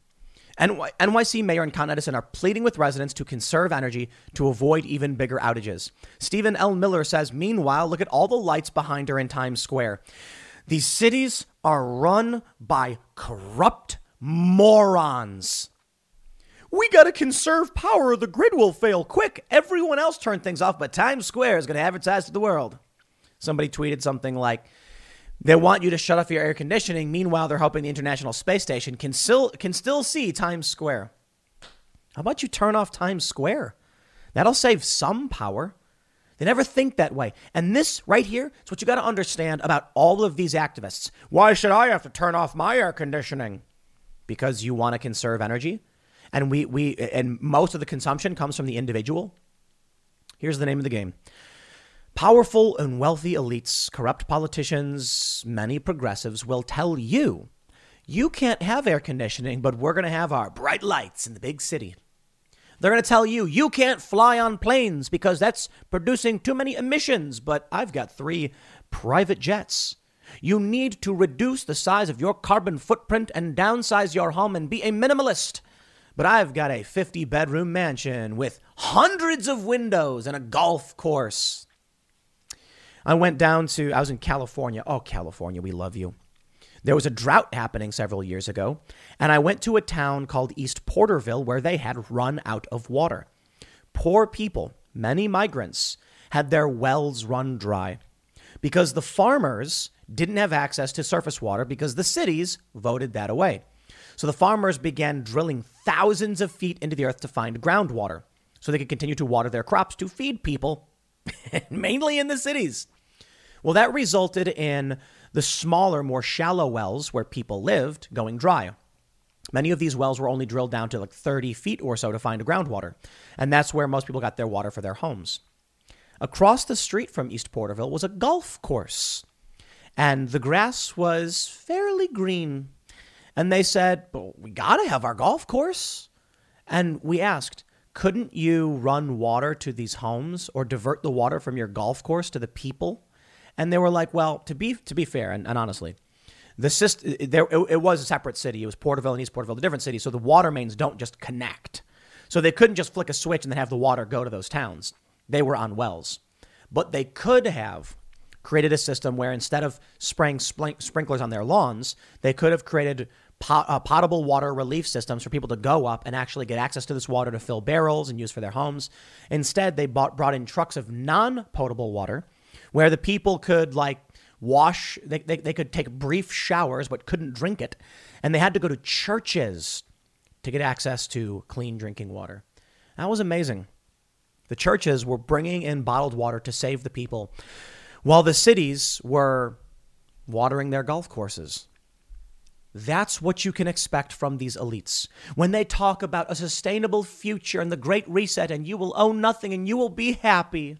And NYC Mayor and Con Edison are pleading with residents to conserve energy to avoid even bigger outages. Stephen L. Miller says, meanwhile, look at all the lights behind her in Times Square. These cities are run by corrupt morons. We got to conserve power or the grid will fail. Quick, everyone else turn things off, but Times Square is going to advertise to the world. Somebody tweeted something like, they want you to shut off your air conditioning. Meanwhile, they're hoping the International Space Station can still can still see Times Square. How about you turn off Times Square? That'll save some power. They never think that way. And this right here is what you got to understand about all of these activists. Why should I have to turn off my air conditioning? Because you want to conserve energy? And we we and most of the consumption comes from the individual. Here's the name of the game. Powerful and wealthy elites, corrupt politicians, many progressives will tell you you can't have air conditioning, but we're going to have our bright lights in the big city. They're going to tell you you can't fly on planes because that's producing too many emissions, but I've got three private jets. You need to reduce the size of your carbon footprint and downsize your home and be a minimalist. But I've got a 50 bedroom mansion with hundreds of windows and a golf course. I went down to, I was in California. Oh, California, we love you. There was a drought happening several years ago, and I went to a town called East Porterville where they had run out of water. Poor people, many migrants, had their wells run dry because the farmers didn't have access to surface water because the cities voted that away. So the farmers began drilling thousands of feet into the earth to find groundwater so they could continue to water their crops to feed people, mainly in the cities. Well, that resulted in the smaller, more shallow wells where people lived going dry. Many of these wells were only drilled down to like 30 feet or so to find groundwater. And that's where most people got their water for their homes. Across the street from East Porterville was a golf course. And the grass was fairly green. And they said, well, we got to have our golf course. And we asked, couldn't you run water to these homes or divert the water from your golf course to the people? And they were like, well, to be to be fair and, and honestly, the system there it, it, was a separate city. It was Porterville and East Porterville, the different cities. So the water mains don't just connect. So they couldn't just flick a switch and then have the water go to those towns. They were on wells, but they could have created a system where instead of spraying sprinklers on their lawns, they could have created pot- uh, potable water relief systems for people to go up and actually get access to this water to fill barrels and use for their homes. Instead, they bought, brought in trucks of non potable water where the people could like wash, they, they, they could take brief showers but couldn't drink it. And they had to go to churches to get access to clean drinking water. That was amazing. The churches were bringing in bottled water to save the people, while the cities were watering their golf courses. That's what you can expect from these elites. When they talk about a sustainable future and the great reset and you will own nothing and you will be happy.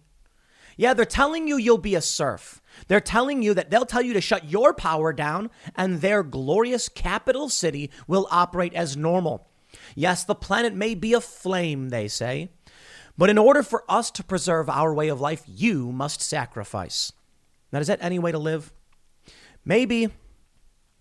Yeah, they're telling you you'll be a serf. They're telling you that they'll tell you to shut your power down and their glorious capital city will operate as normal. Yes, the planet may be aflame, they say, but in order for us to preserve our way of life, you must sacrifice. Now, is that any way to live? Maybe.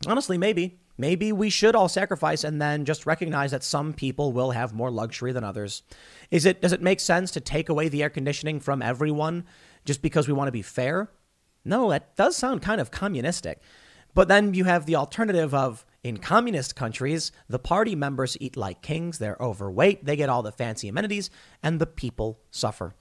Honestly, maybe. Maybe we should all sacrifice and then just recognize that some people will have more luxury than others. Is it does it make sense to take away the air conditioning from everyone just because we want to be fair? No, that does sound kind of communistic. But then you have the alternative of in communist countries, the party members eat like kings, they're overweight, they get all the fancy amenities, and the people suffer.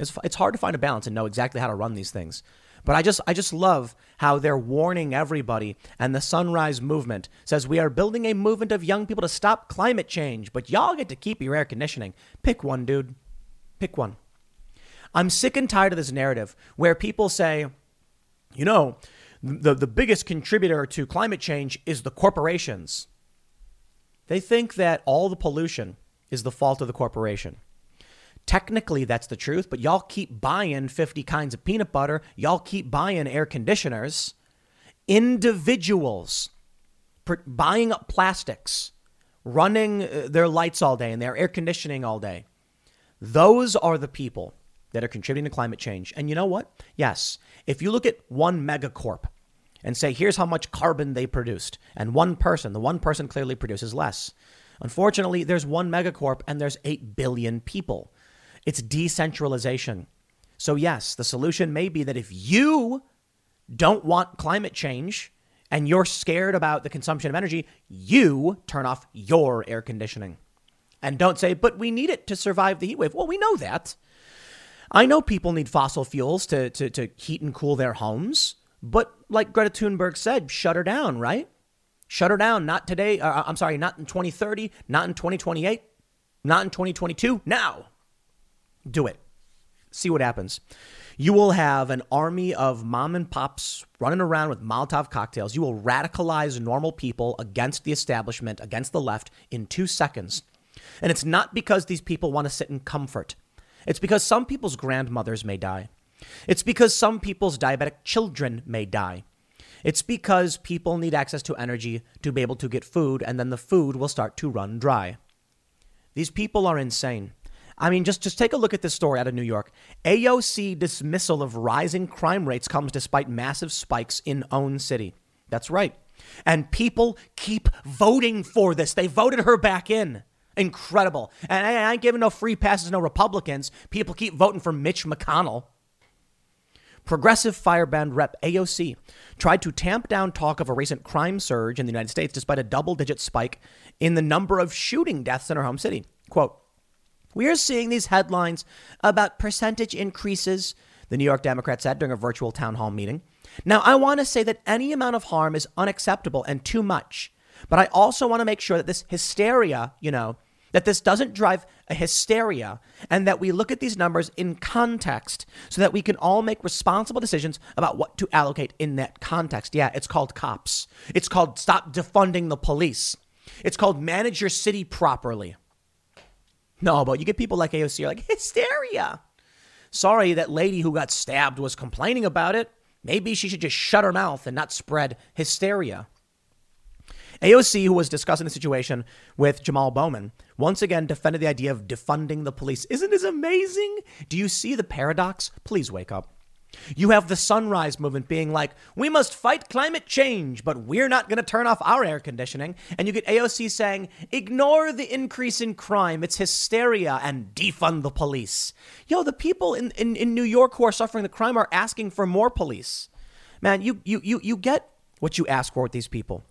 It's, it's hard to find a balance and know exactly how to run these things. But I just I just love how they're warning everybody and the Sunrise movement says we are building a movement of young people to stop climate change, but y'all get to keep your air conditioning. Pick one, dude. Pick one. I'm sick and tired of this narrative where people say, you know, the, the biggest contributor to climate change is the corporations. They think that all the pollution is the fault of the corporation. Technically, that's the truth, but y'all keep buying 50 kinds of peanut butter. Y'all keep buying air conditioners. Individuals buying up plastics, running uh, their lights all day and their air conditioning all day. Those are the people that are contributing to climate change. And you know what? Yes, if you look at one megacorp and say, here's how much carbon they produced, and one person, the one person clearly produces less. Unfortunately, there's one megacorp and there's 8 billion people. It's decentralization. So, yes, the solution may be that if you don't want climate change and you're scared about the consumption of energy, you turn off your air conditioning. And don't say, but we need it to survive the heat wave. Well, we know that. I know people need fossil fuels to, to, to heat and cool their homes, but like Greta Thunberg said, shut her down, right? Shut her down. Not today. Uh, I'm sorry, not in 2030, not in 2028, not in 2022. Now do it. See what happens. You will have an army of mom and pops running around with Molotov cocktails. You will radicalize normal people against the establishment, against the left in two seconds. And it's not because these people want to sit in comfort. It's because some people's grandmothers may die. It's because some people's diabetic children may die. It's because people need access to energy to be able to get food, and then the food will start to run dry. These people are insane. I mean, just, just take a look at this story out of New York. AOC dismissal of rising crime rates comes despite massive spikes in own city. That's right. And people keep voting for this. They voted her back in. Incredible. And I ain't giving no free passes, no Republicans. People keep voting for Mitch McConnell. Progressive firebrand rep AOC tried to tamp down talk of a recent crime surge in the United States despite a double digit spike in the number of shooting deaths in her home city. Quote, we are seeing these headlines about percentage increases, the New York Democrat said during a virtual town hall meeting. Now, I want to say that any amount of harm is unacceptable and too much, but I also want to make sure that this hysteria, you know, that this doesn't drive a hysteria and that we look at these numbers in context so that we can all make responsible decisions about what to allocate in that context. Yeah, it's called cops. It's called stop defunding the police. It's called manage your city properly. No, but you get people like AOC are like, hysteria. Sorry, that lady who got stabbed was complaining about it. Maybe she should just shut her mouth and not spread hysteria. AOC, who was discussing the situation with Jamal Bowman, once again defended the idea of defunding the police. Isn't this amazing? Do you see the paradox? Please wake up. You have the sunrise movement being like, we must fight climate change, but we're not going to turn off our air conditioning. And you get AOC saying, ignore the increase in crime, it's hysteria, and defund the police. Yo, the people in, in, in New York who are suffering the crime are asking for more police. Man, you, you, you, you get what you ask for with these people.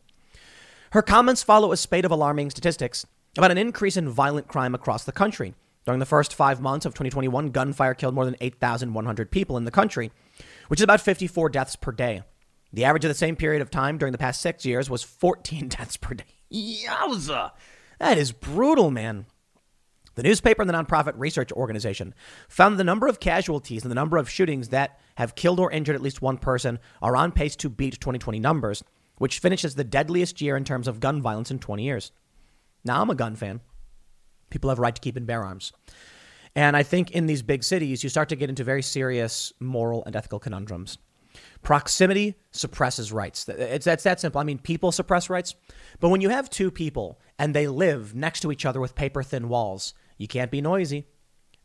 Her comments follow a spate of alarming statistics about an increase in violent crime across the country. During the first five months of 2021, gunfire killed more than 8,100 people in the country, which is about 54 deaths per day. The average of the same period of time during the past six years was 14 deaths per day. Yowza! That is brutal, man. The newspaper and the nonprofit research organization found the number of casualties and the number of shootings that have killed or injured at least one person are on pace to beat 2020 numbers, which finishes the deadliest year in terms of gun violence in 20 years. Now, I'm a gun fan. People have a right to keep and bear arms. And I think in these big cities, you start to get into very serious moral and ethical conundrums. Proximity suppresses rights. It's that simple. I mean, people suppress rights, but when you have two people and they live next to each other with paper thin walls, you can't be noisy.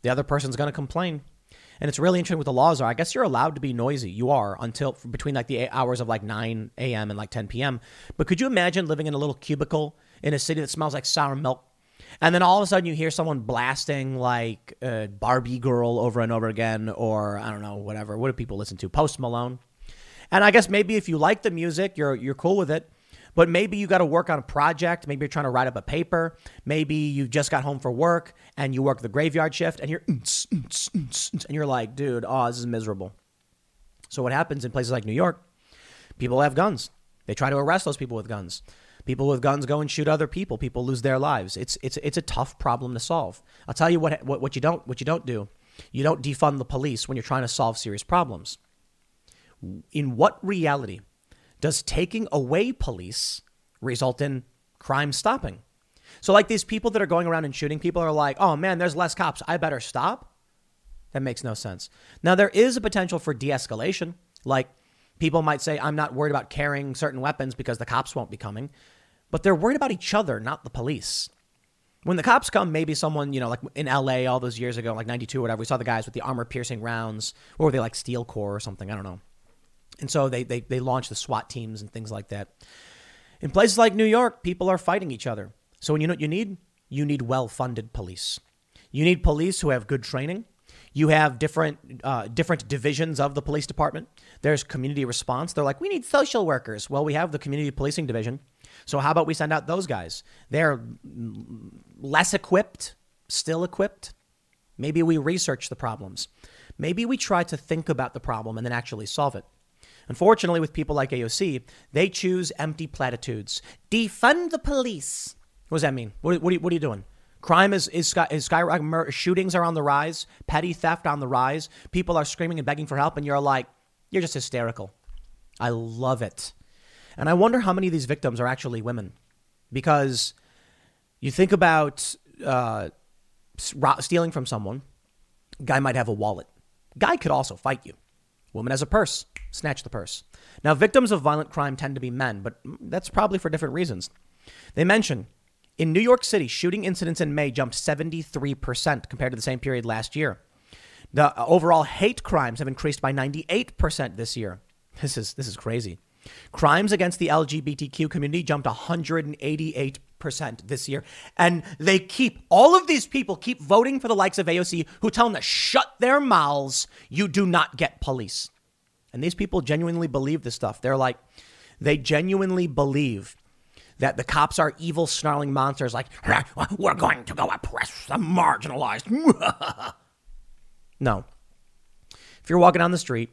The other person's going to complain. And it's really interesting what the laws are. I guess you're allowed to be noisy. You are until between like the hours of like 9 a.m. and like 10 p.m. But could you imagine living in a little cubicle in a city that smells like sour milk? And then all of a sudden you hear someone blasting like uh, Barbie Girl over and over again, or I don't know, whatever. What do people listen to? Post Malone. And I guess maybe if you like the music, you're you're cool with it. But maybe you got to work on a project. Maybe you're trying to write up a paper. Maybe you just got home for work and you work the graveyard shift and you're and you're like, dude, oh, this is miserable. So what happens in places like New York? People have guns. They try to arrest those people with guns. People with guns go and shoot other people. People lose their lives. It's it's it's a tough problem to solve. I'll tell you what what, what you don't what you don't do. You don't defund the police when you're trying to solve serious problems in what reality does taking away police result in crime stopping? So, like these people that are going around and shooting people are like, oh man, there's less cops. I better stop. That makes no sense. Now, there is a potential for de escalation. Like people might say, I'm not worried about carrying certain weapons because the cops won't be coming, but they're worried about each other, not the police. When the cops come, maybe someone, you know, like in LA all those years ago, like 92 or whatever, we saw the guys with the armor piercing rounds, or were they like steel core or something? I don't know. And so they, they, they launch the SWAT teams and things like that. In places like New York, people are fighting each other. So when you know what you need? You need well funded police. You need police who have good training. You have different uh, different divisions of the police department. There's community response. They're like, we need social workers. Well, we have the community policing division. So how about we send out those guys? They're less equipped, still equipped. Maybe we research the problems. Maybe we try to think about the problem and then actually solve it. Unfortunately, with people like AOC, they choose empty platitudes. Defund the police. What does that mean? What, what, are, you, what are you doing? Crime is, is, sky, is skyrocketing. Uh, shootings are on the rise. Petty theft on the rise. People are screaming and begging for help, and you're like, you're just hysterical. I love it. And I wonder how many of these victims are actually women. Because you think about uh, stealing from someone, guy might have a wallet. Guy could also fight you. Woman has a purse snatch the purse. Now, victims of violent crime tend to be men, but that's probably for different reasons. They mention in New York City, shooting incidents in May jumped 73% compared to the same period last year. The overall hate crimes have increased by 98% this year. This is this is crazy. Crimes against the LGBTQ community jumped 188% this year. And they keep, all of these people keep voting for the likes of AOC who tell them to shut their mouths. You do not get police. And these people genuinely believe this stuff. They're like, they genuinely believe that the cops are evil, snarling monsters like, we're going to go oppress the marginalized. no. If you're walking down the street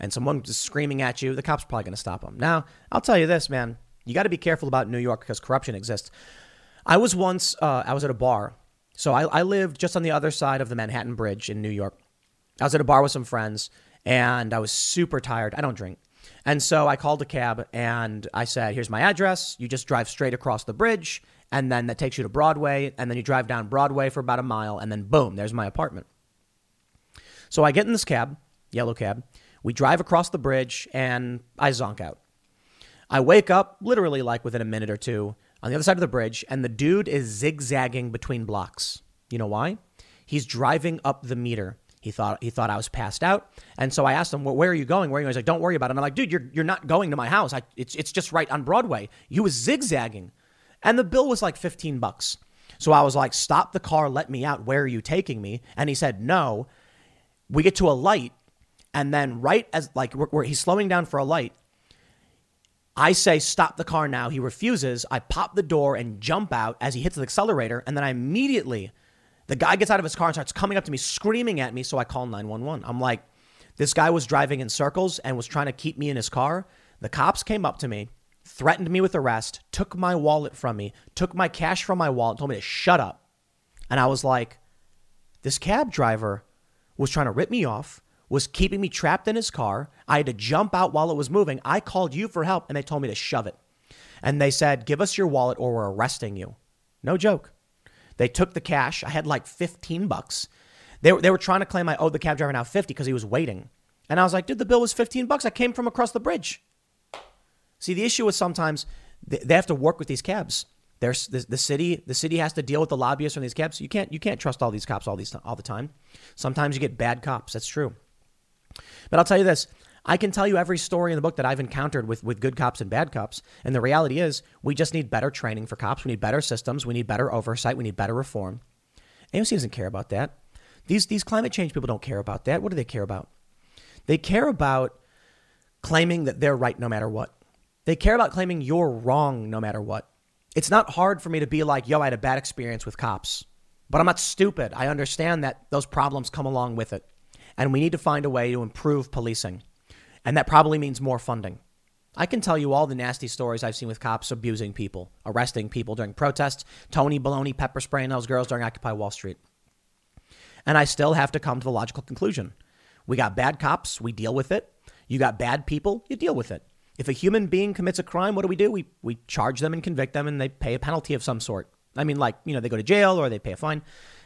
and someone's screaming at you, the cop's probably going to stop them. Now, I'll tell you this, man. You got to be careful about New York because corruption exists. I was once, uh, I was at a bar. So I, I lived just on the other side of the Manhattan Bridge in New York. I was at a bar with some friends and I was super tired. I don't drink. And so I called a cab and I said, Here's my address. You just drive straight across the bridge, and then that takes you to Broadway. And then you drive down Broadway for about a mile, and then boom, there's my apartment. So I get in this cab, yellow cab. We drive across the bridge, and I zonk out. I wake up literally like within a minute or two on the other side of the bridge, and the dude is zigzagging between blocks. You know why? He's driving up the meter he thought he thought I was passed out, and so I asked him, well, "Where are you going? Where are you?" He's like, "Don't worry about it." And I'm like, "Dude, you're you're not going to my house. I, it's it's just right on Broadway." He was zigzagging, and the bill was like 15 bucks. So I was like, "Stop the car, let me out. Where are you taking me?" And he said, "No." We get to a light, and then right as like where he's slowing down for a light, I say, stop the car now. He refuses. I pop the door and jump out as he hits the accelerator. And then I immediately the guy gets out of his car and starts coming up to me, screaming at me. So I call 911. I'm like, this guy was driving in circles and was trying to keep me in his car. The cops came up to me, threatened me with arrest, took my wallet from me, took my cash from my wallet, told me to shut up. And I was like, this cab driver was trying to rip me off, was keeping me trapped in his car. I had to jump out while it was moving. I called you for help and they told me to shove it. And they said, Give us your wallet or we're arresting you. No joke. They took the cash. I had like 15 bucks. They were, they were trying to claim I owed the cab driver now 50 because he was waiting. And I was like, dude, the bill was 15 bucks. I came from across the bridge. See, the issue is sometimes they have to work with these cabs. There's the, the city. The city has to deal with the lobbyists on these cabs. You can't you can't trust all these cops all these all the time. Sometimes you get bad cops. That's true. But I'll tell you this: I can tell you every story in the book that I've encountered with with good cops and bad cops. And the reality is, we just need better training for cops. We need better systems. We need better oversight. We need better reform. AOC doesn't care about that. These these climate change people don't care about that. What do they care about? They care about claiming that they're right no matter what. They care about claiming you're wrong no matter what. It's not hard for me to be like, yo, I had a bad experience with cops, but I'm not stupid. I understand that those problems come along with it. And we need to find a way to improve policing. And that probably means more funding. I can tell you all the nasty stories I've seen with cops abusing people, arresting people during protests, Tony Baloney pepper spraying those girls during Occupy Wall Street. And I still have to come to the logical conclusion. We got bad cops, we deal with it. You got bad people, you deal with it. If a human being commits a crime, what do we do? We, we charge them and convict them and they pay a penalty of some sort. I mean, like, you know, they go to jail or they pay a fine.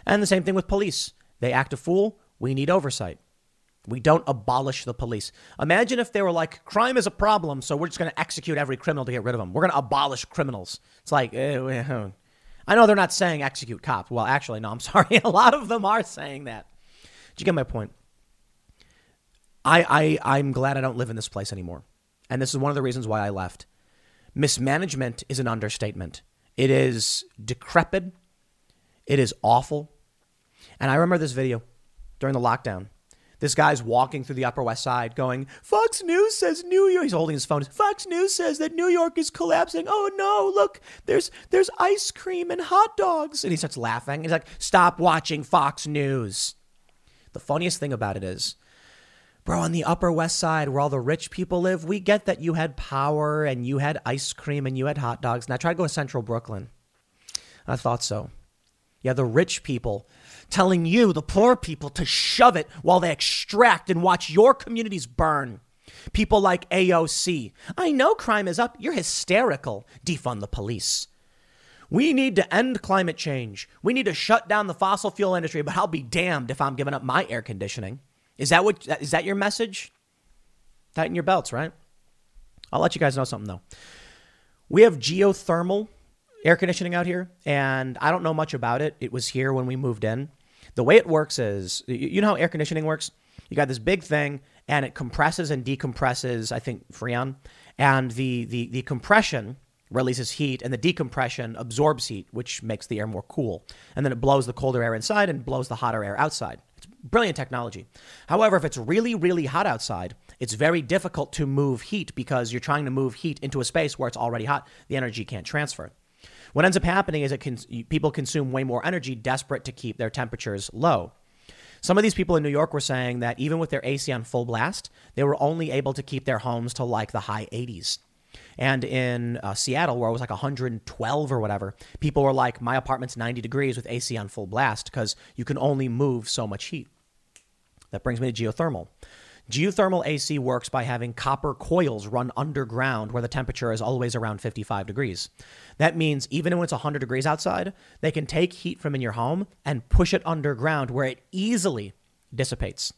And the same thing with police. They act a fool, we need oversight. We don't abolish the police. Imagine if they were like, crime is a problem, so we're just going to execute every criminal to get rid of them. We're going to abolish criminals. It's like, eh, I know they're not saying execute cops. Well, actually, no, I'm sorry. A lot of them are saying that. Did you get my point? I, I, I'm glad I don't live in this place anymore. And this is one of the reasons why I left. Mismanagement is an understatement. It is decrepit. It is awful. And I remember this video during the lockdown. This guy's walking through the Upper West Side going, Fox News says New York. He's holding his phone. Fox News says that New York is collapsing. Oh no, look, there's there's ice cream and hot dogs. And he starts laughing. He's like, Stop watching Fox News. The funniest thing about it is, bro, on the Upper West Side where all the rich people live, we get that you had power and you had ice cream and you had hot dogs. And I tried to go to Central Brooklyn. I thought so. Yeah, the rich people telling you, the poor people, to shove it while they extract and watch your communities burn. People like AOC. I know crime is up. You're hysterical. Defund the police. We need to end climate change. We need to shut down the fossil fuel industry, but I'll be damned if I'm giving up my air conditioning. Is that what is that your message? Tighten your belts, right? I'll let you guys know something though. We have geothermal air conditioning out here, and I don't know much about it. It was here when we moved in. The way it works is, you know how air conditioning works? You got this big thing, and it compresses and decompresses, I think, Freon. And the, the, the compression releases heat, and the decompression absorbs heat, which makes the air more cool. And then it blows the colder air inside and blows the hotter air outside. It's brilliant technology. However, if it's really, really hot outside, it's very difficult to move heat because you're trying to move heat into a space where it's already hot. The energy can't transfer. What ends up happening is that people consume way more energy, desperate to keep their temperatures low. Some of these people in New York were saying that even with their AC on full blast, they were only able to keep their homes to like the high 80s. And in uh, Seattle, where it was like 112 or whatever, people were like, my apartment's 90 degrees with AC on full blast because you can only move so much heat. That brings me to geothermal. Geothermal AC works by having copper coils run underground where the temperature is always around 55 degrees. That means even when it's 100 degrees outside, they can take heat from in your home and push it underground where it easily dissipates.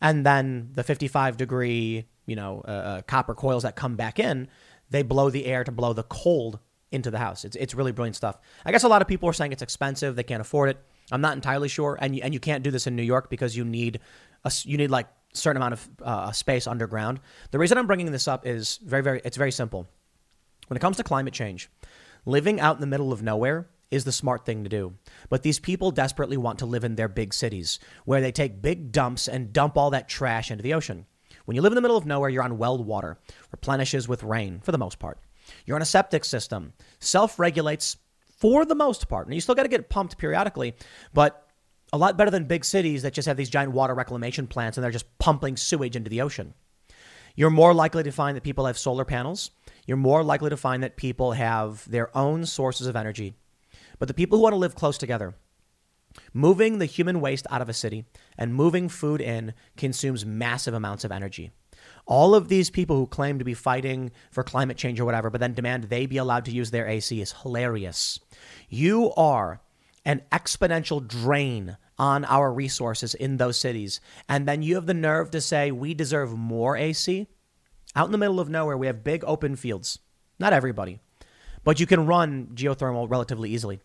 And then the 55 degree, you know, uh, uh, copper coils that come back in, they blow the air to blow the cold into the house. It's, it's really brilliant stuff. I guess a lot of people are saying it's expensive, they can't afford it. I'm not entirely sure, and and you can't do this in New York because you need a, you need like certain amount of uh, space underground. The reason I'm bringing this up is very, very, it's very simple. When it comes to climate change, living out in the middle of nowhere is the smart thing to do. But these people desperately want to live in their big cities where they take big dumps and dump all that trash into the ocean. When you live in the middle of nowhere, you're on welled water, replenishes with rain for the most part. You're on a septic system, self regulates for the most part. And you still got to get pumped periodically, but a lot better than big cities that just have these giant water reclamation plants and they're just pumping sewage into the ocean. You're more likely to find that people have solar panels. You're more likely to find that people have their own sources of energy. But the people who want to live close together, Moving the human waste out of a city and moving food in consumes massive amounts of energy. All of these people who claim to be fighting for climate change or whatever, but then demand they be allowed to use their AC is hilarious. You are an exponential drain on our resources in those cities. And then you have the nerve to say we deserve more AC? Out in the middle of nowhere, we have big open fields. Not everybody, but you can run geothermal relatively easily.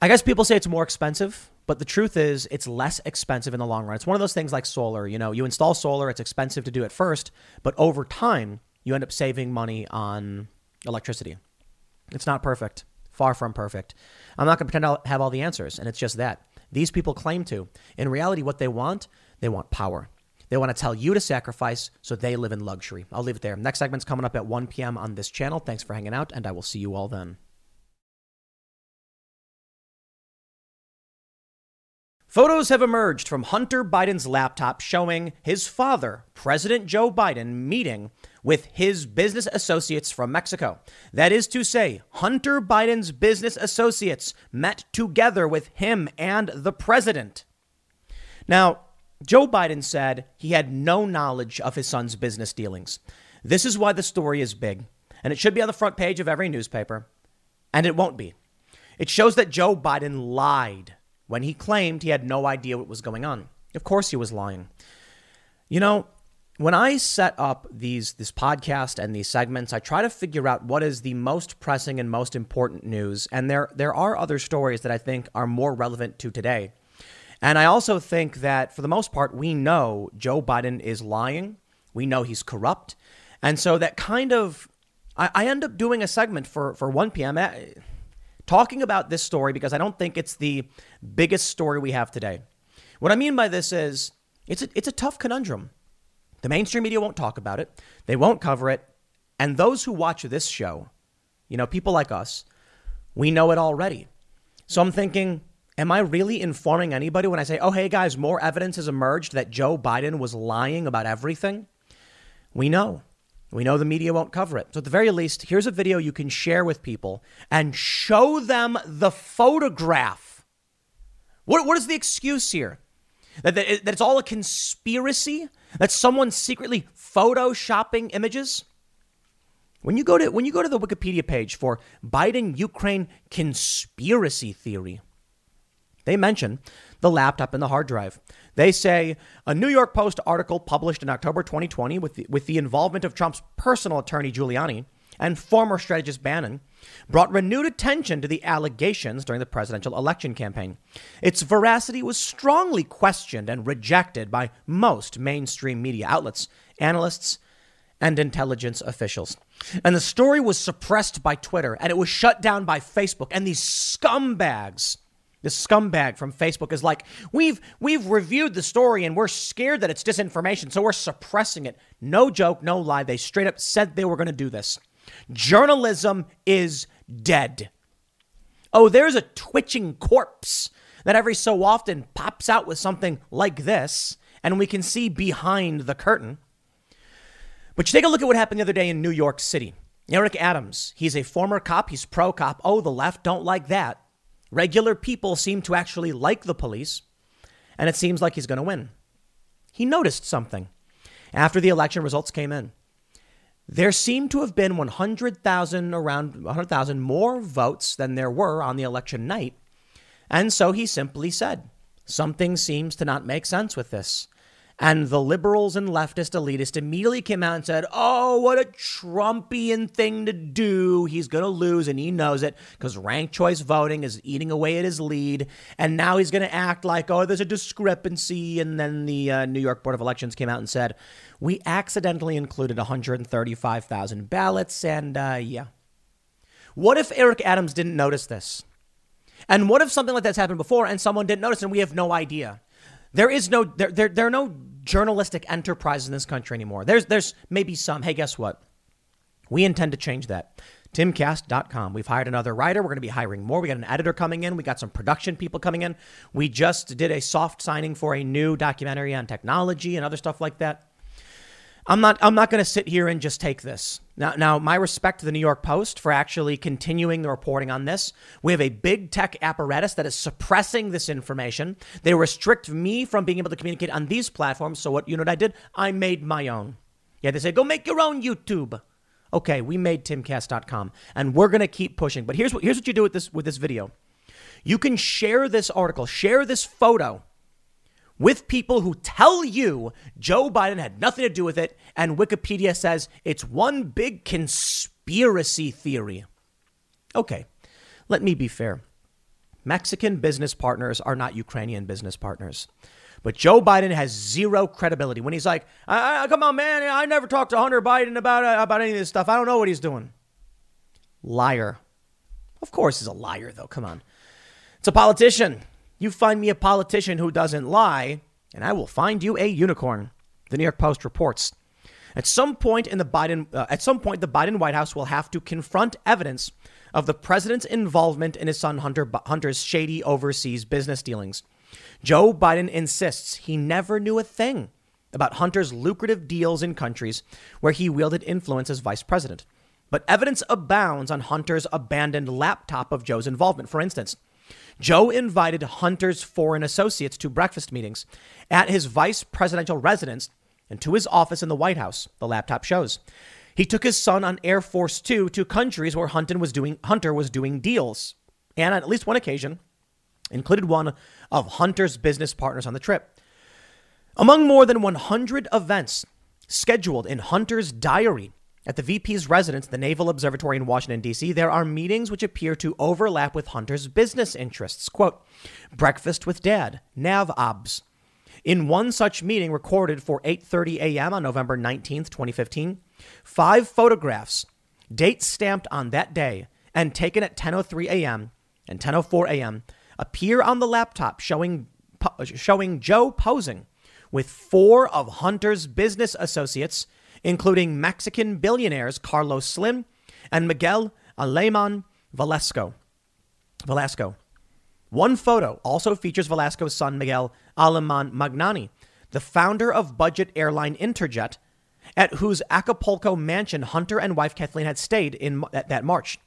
I guess people say it's more expensive, but the truth is it's less expensive in the long run. It's one of those things like solar. You know, you install solar, it's expensive to do it first, but over time, you end up saving money on electricity. It's not perfect, far from perfect. I'm not going to pretend I have all the answers, and it's just that. These people claim to. In reality, what they want, they want power. They want to tell you to sacrifice so they live in luxury. I'll leave it there. Next segment's coming up at 1 p.m. on this channel. Thanks for hanging out, and I will see you all then. Photos have emerged from Hunter Biden's laptop showing his father, President Joe Biden, meeting with his business associates from Mexico. That is to say, Hunter Biden's business associates met together with him and the president. Now, Joe Biden said he had no knowledge of his son's business dealings. This is why the story is big, and it should be on the front page of every newspaper, and it won't be. It shows that Joe Biden lied when he claimed he had no idea what was going on. Of course, he was lying. You know, when I set up these this podcast and these segments, I try to figure out what is the most pressing and most important news. And there there are other stories that I think are more relevant to today. And I also think that for the most part, we know Joe Biden is lying. We know he's corrupt. And so that kind of I, I end up doing a segment for for 1 p.m eh, talking about this story because I don't think it's the biggest story we have today. What I mean by this is it's a, it's a tough conundrum. The mainstream media won't talk about it, they won't cover it. And those who watch this show, you know, people like us, we know it already. So I'm thinking, am I really informing anybody when I say, oh, hey guys, more evidence has emerged that Joe Biden was lying about everything? We know. We know the media won't cover it. So, at the very least, here's a video you can share with people and show them the photograph. What, what is the excuse here? That, that, that it's all a conspiracy? That someone's secretly photoshopping images? When you go to when you go to the Wikipedia page for Biden Ukraine conspiracy theory, they mention the laptop and the hard drive. They say a New York Post article published in October 2020 with the, with the involvement of Trump's personal attorney Giuliani and former strategist Bannon brought renewed attention to the allegations during the presidential election campaign. Its veracity was strongly questioned and rejected by most mainstream media outlets, analysts, and intelligence officials. And the story was suppressed by Twitter and it was shut down by Facebook. And these scumbags this scumbag from Facebook is like, we've we've reviewed the story and we're scared that it's disinformation, so we're suppressing it. No joke, no lie. They straight up said they were going to do this. Journalism is dead. Oh, there's a twitching corpse that every so often pops out with something like this, and we can see behind the curtain. But you take a look at what happened the other day in New York City. Eric Adams, he's a former cop, he's pro cop. Oh, the left don't like that. Regular people seem to actually like the police, and it seems like he's going to win. He noticed something after the election results came in. There seemed to have been 100,000, around 100,000 more votes than there were on the election night. And so he simply said, Something seems to not make sense with this. And the liberals and leftist elitists immediately came out and said, Oh, what a Trumpian thing to do. He's going to lose, and he knows it because ranked choice voting is eating away at his lead. And now he's going to act like, Oh, there's a discrepancy. And then the uh, New York Board of Elections came out and said, We accidentally included 135,000 ballots. And uh, yeah. What if Eric Adams didn't notice this? And what if something like that's happened before and someone didn't notice and we have no idea? There is no there, there there are no journalistic enterprises in this country anymore. There's there's maybe some. Hey, guess what? We intend to change that. Timcast.com. We've hired another writer. We're going to be hiring more. We got an editor coming in. We got some production people coming in. We just did a soft signing for a new documentary on technology and other stuff like that. I'm not I'm not going to sit here and just take this. Now, now, my respect to the New York Post for actually continuing the reporting on this. We have a big tech apparatus that is suppressing this information. They restrict me from being able to communicate on these platforms. So, what you know what I did? I made my own. Yeah, they say go make your own YouTube. Okay, we made timcast.com, and we're gonna keep pushing. But here's what here's what you do with this with this video. You can share this article, share this photo with people who tell you Joe Biden had nothing to do with it, and Wikipedia says it's one big conspiracy theory. Okay, let me be fair. Mexican business partners are not Ukrainian business partners. But Joe Biden has zero credibility when he's like, I, I, "Come on, man! I never talked to Hunter Biden about uh, about any of this stuff. I don't know what he's doing." Liar. Of course, he's a liar, though. Come on, it's a politician. You find me a politician who doesn't lie, and I will find you a unicorn. The New York Post reports. At some point in the Biden, uh, at some point, the Biden White House will have to confront evidence of the president's involvement in his son Hunter Hunter's shady overseas business dealings. Joe Biden insists he never knew a thing about Hunter's lucrative deals in countries where he wielded influence as vice president. But evidence abounds on Hunter's abandoned laptop of Joe's involvement. For instance, Joe invited Hunter's foreign associates to breakfast meetings at his vice presidential residence and to his office in the White House, the laptop shows. He took his son on Air Force Two to countries where Hunter was doing, Hunter was doing deals. And on at least one occasion, included one of Hunter's business partners on the trip. Among more than 100 events scheduled in Hunter's diary at the VP's residence, the Naval Observatory in Washington, D.C., there are meetings which appear to overlap with Hunter's business interests. Quote, breakfast with dad, Nav Obs. In one such meeting recorded for 8:30 a.m. on November 19, 2015, five photographs, dates stamped on that day and taken at 10:03 a.m. and 10:04 a.m. appear on the laptop showing showing Joe posing with four of Hunter's business associates including Mexican billionaires Carlos Slim and Miguel Alemán Velasco. Velasco. One photo also features Velasco's son, Miguel Alemán Magnani, the founder of budget airline Interjet, at whose Acapulco mansion Hunter and wife Kathleen had stayed in that March.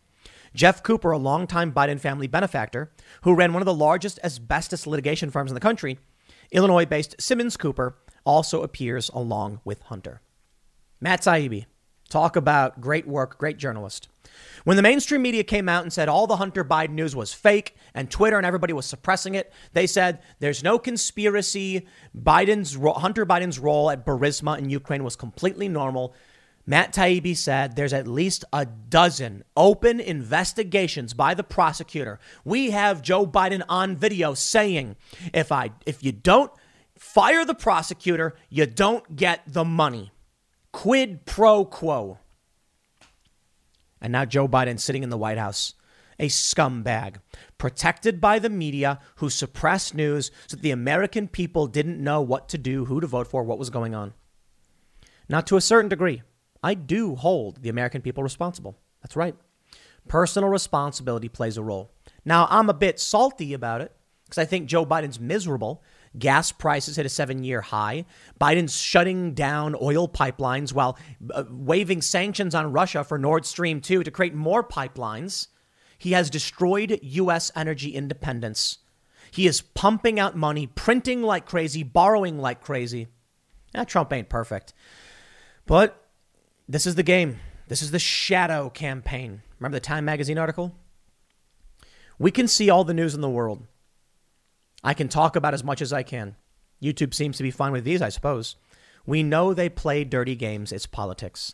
Jeff Cooper, a longtime Biden family benefactor who ran one of the largest asbestos litigation firms in the country, Illinois based Simmons Cooper, also appears along with Hunter. Matt Taibbi, talk about great work, great journalist. When the mainstream media came out and said all the Hunter Biden news was fake and Twitter and everybody was suppressing it, they said there's no conspiracy. Biden's Hunter Biden's role at Burisma in Ukraine was completely normal. Matt Taibbi said there's at least a dozen open investigations by the prosecutor. We have Joe Biden on video saying if I if you don't fire the prosecutor, you don't get the money. Quid pro quo. And now Joe Biden sitting in the White House, a scumbag, protected by the media who suppressed news so that the American people didn't know what to do, who to vote for, what was going on. Now, to a certain degree, I do hold the American people responsible. That's right. Personal responsibility plays a role. Now, I'm a bit salty about it because I think Joe Biden's miserable Gas prices hit a seven year high. Biden's shutting down oil pipelines while uh, waiving sanctions on Russia for Nord Stream 2 to create more pipelines. He has destroyed U.S. energy independence. He is pumping out money, printing like crazy, borrowing like crazy. Eh, Trump ain't perfect. But this is the game. This is the shadow campaign. Remember the Time Magazine article? We can see all the news in the world. I can talk about as much as I can. YouTube seems to be fine with these, I suppose. We know they play dirty games, it's politics.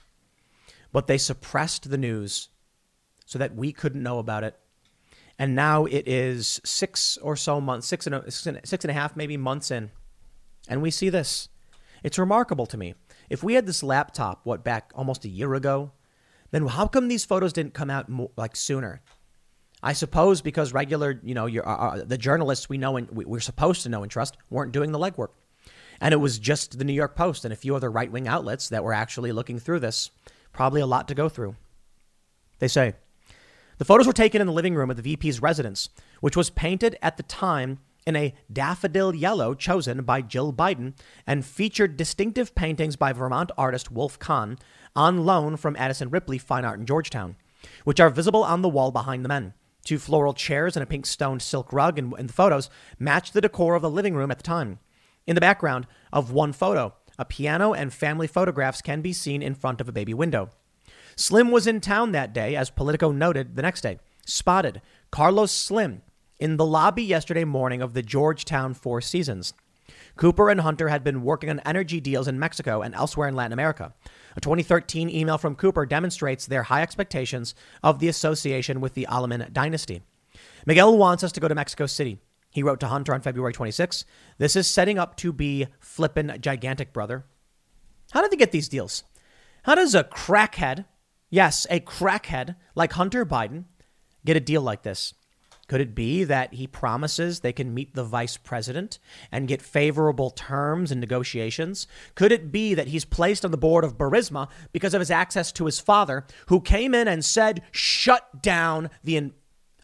But they suppressed the news so that we couldn't know about it. And now it is six or so months, six and, a, six and a half, maybe months in. And we see this. It's remarkable to me. If we had this laptop, what, back almost a year ago, then how come these photos didn't come out more, like sooner? I suppose because regular, you know, uh, uh, the journalists we know and we, we're supposed to know and trust weren't doing the legwork. And it was just the New York Post and a few other right wing outlets that were actually looking through this. Probably a lot to go through. They say the photos were taken in the living room of the VP's residence, which was painted at the time in a daffodil yellow chosen by Jill Biden and featured distinctive paintings by Vermont artist Wolf Kahn on loan from Addison Ripley Fine Art in Georgetown, which are visible on the wall behind the men. Two floral chairs and a pink stone silk rug in, in the photos match the decor of the living room at the time. In the background of one photo, a piano and family photographs can be seen in front of a baby window. Slim was in town that day, as Politico noted the next day. Spotted Carlos Slim in the lobby yesterday morning of the Georgetown Four Seasons. Cooper and Hunter had been working on energy deals in Mexico and elsewhere in Latin America. A 2013 email from Cooper demonstrates their high expectations of the association with the Aleman dynasty. Miguel wants us to go to Mexico City. He wrote to Hunter on February 26. This is setting up to be flippin' gigantic, brother. How did they get these deals? How does a crackhead, yes, a crackhead like Hunter Biden, get a deal like this? Could it be that he promises they can meet the vice president and get favorable terms in negotiations? Could it be that he's placed on the board of Burisma because of his access to his father, who came in and said, shut down the, in-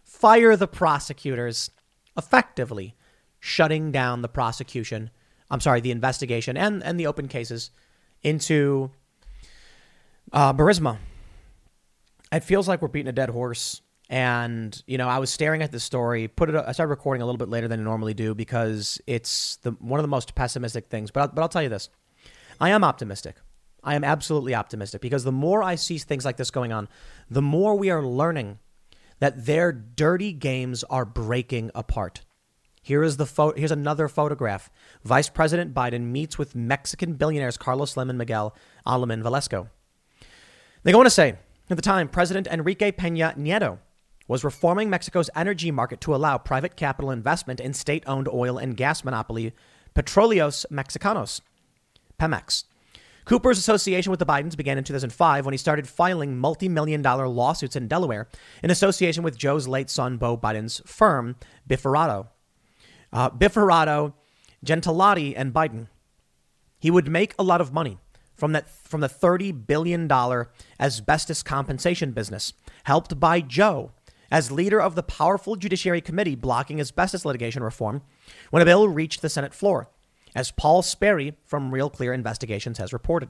fire the prosecutors, effectively shutting down the prosecution, I'm sorry, the investigation and, and the open cases into uh, Burisma? It feels like we're beating a dead horse. And you know, I was staring at the story. Put it. I started recording a little bit later than I normally do because it's the one of the most pessimistic things. But I'll, but I'll tell you this: I am optimistic. I am absolutely optimistic because the more I see things like this going on, the more we are learning that their dirty games are breaking apart. Here is the photo. Here's another photograph. Vice President Biden meets with Mexican billionaires Carlos Slim and Miguel Aleman Velasco. They go on to say, at the time, President Enrique Peña Nieto was reforming Mexico's energy market to allow private capital investment in state owned oil and gas monopoly Petróleos Mexicanos, Pemex. Cooper's association with the Bidens began in 2005 when he started filing multi million dollar lawsuits in Delaware in association with Joe's late son, Beau Biden's firm, Bifferato. Uh, Bifferato, Gentilotti, and Biden. He would make a lot of money from that from the $30 billion asbestos compensation business, helped by Joe as leader of the powerful Judiciary Committee blocking asbestos litigation reform when a bill reached the Senate floor, as Paul Sperry from Real Clear Investigations has reported.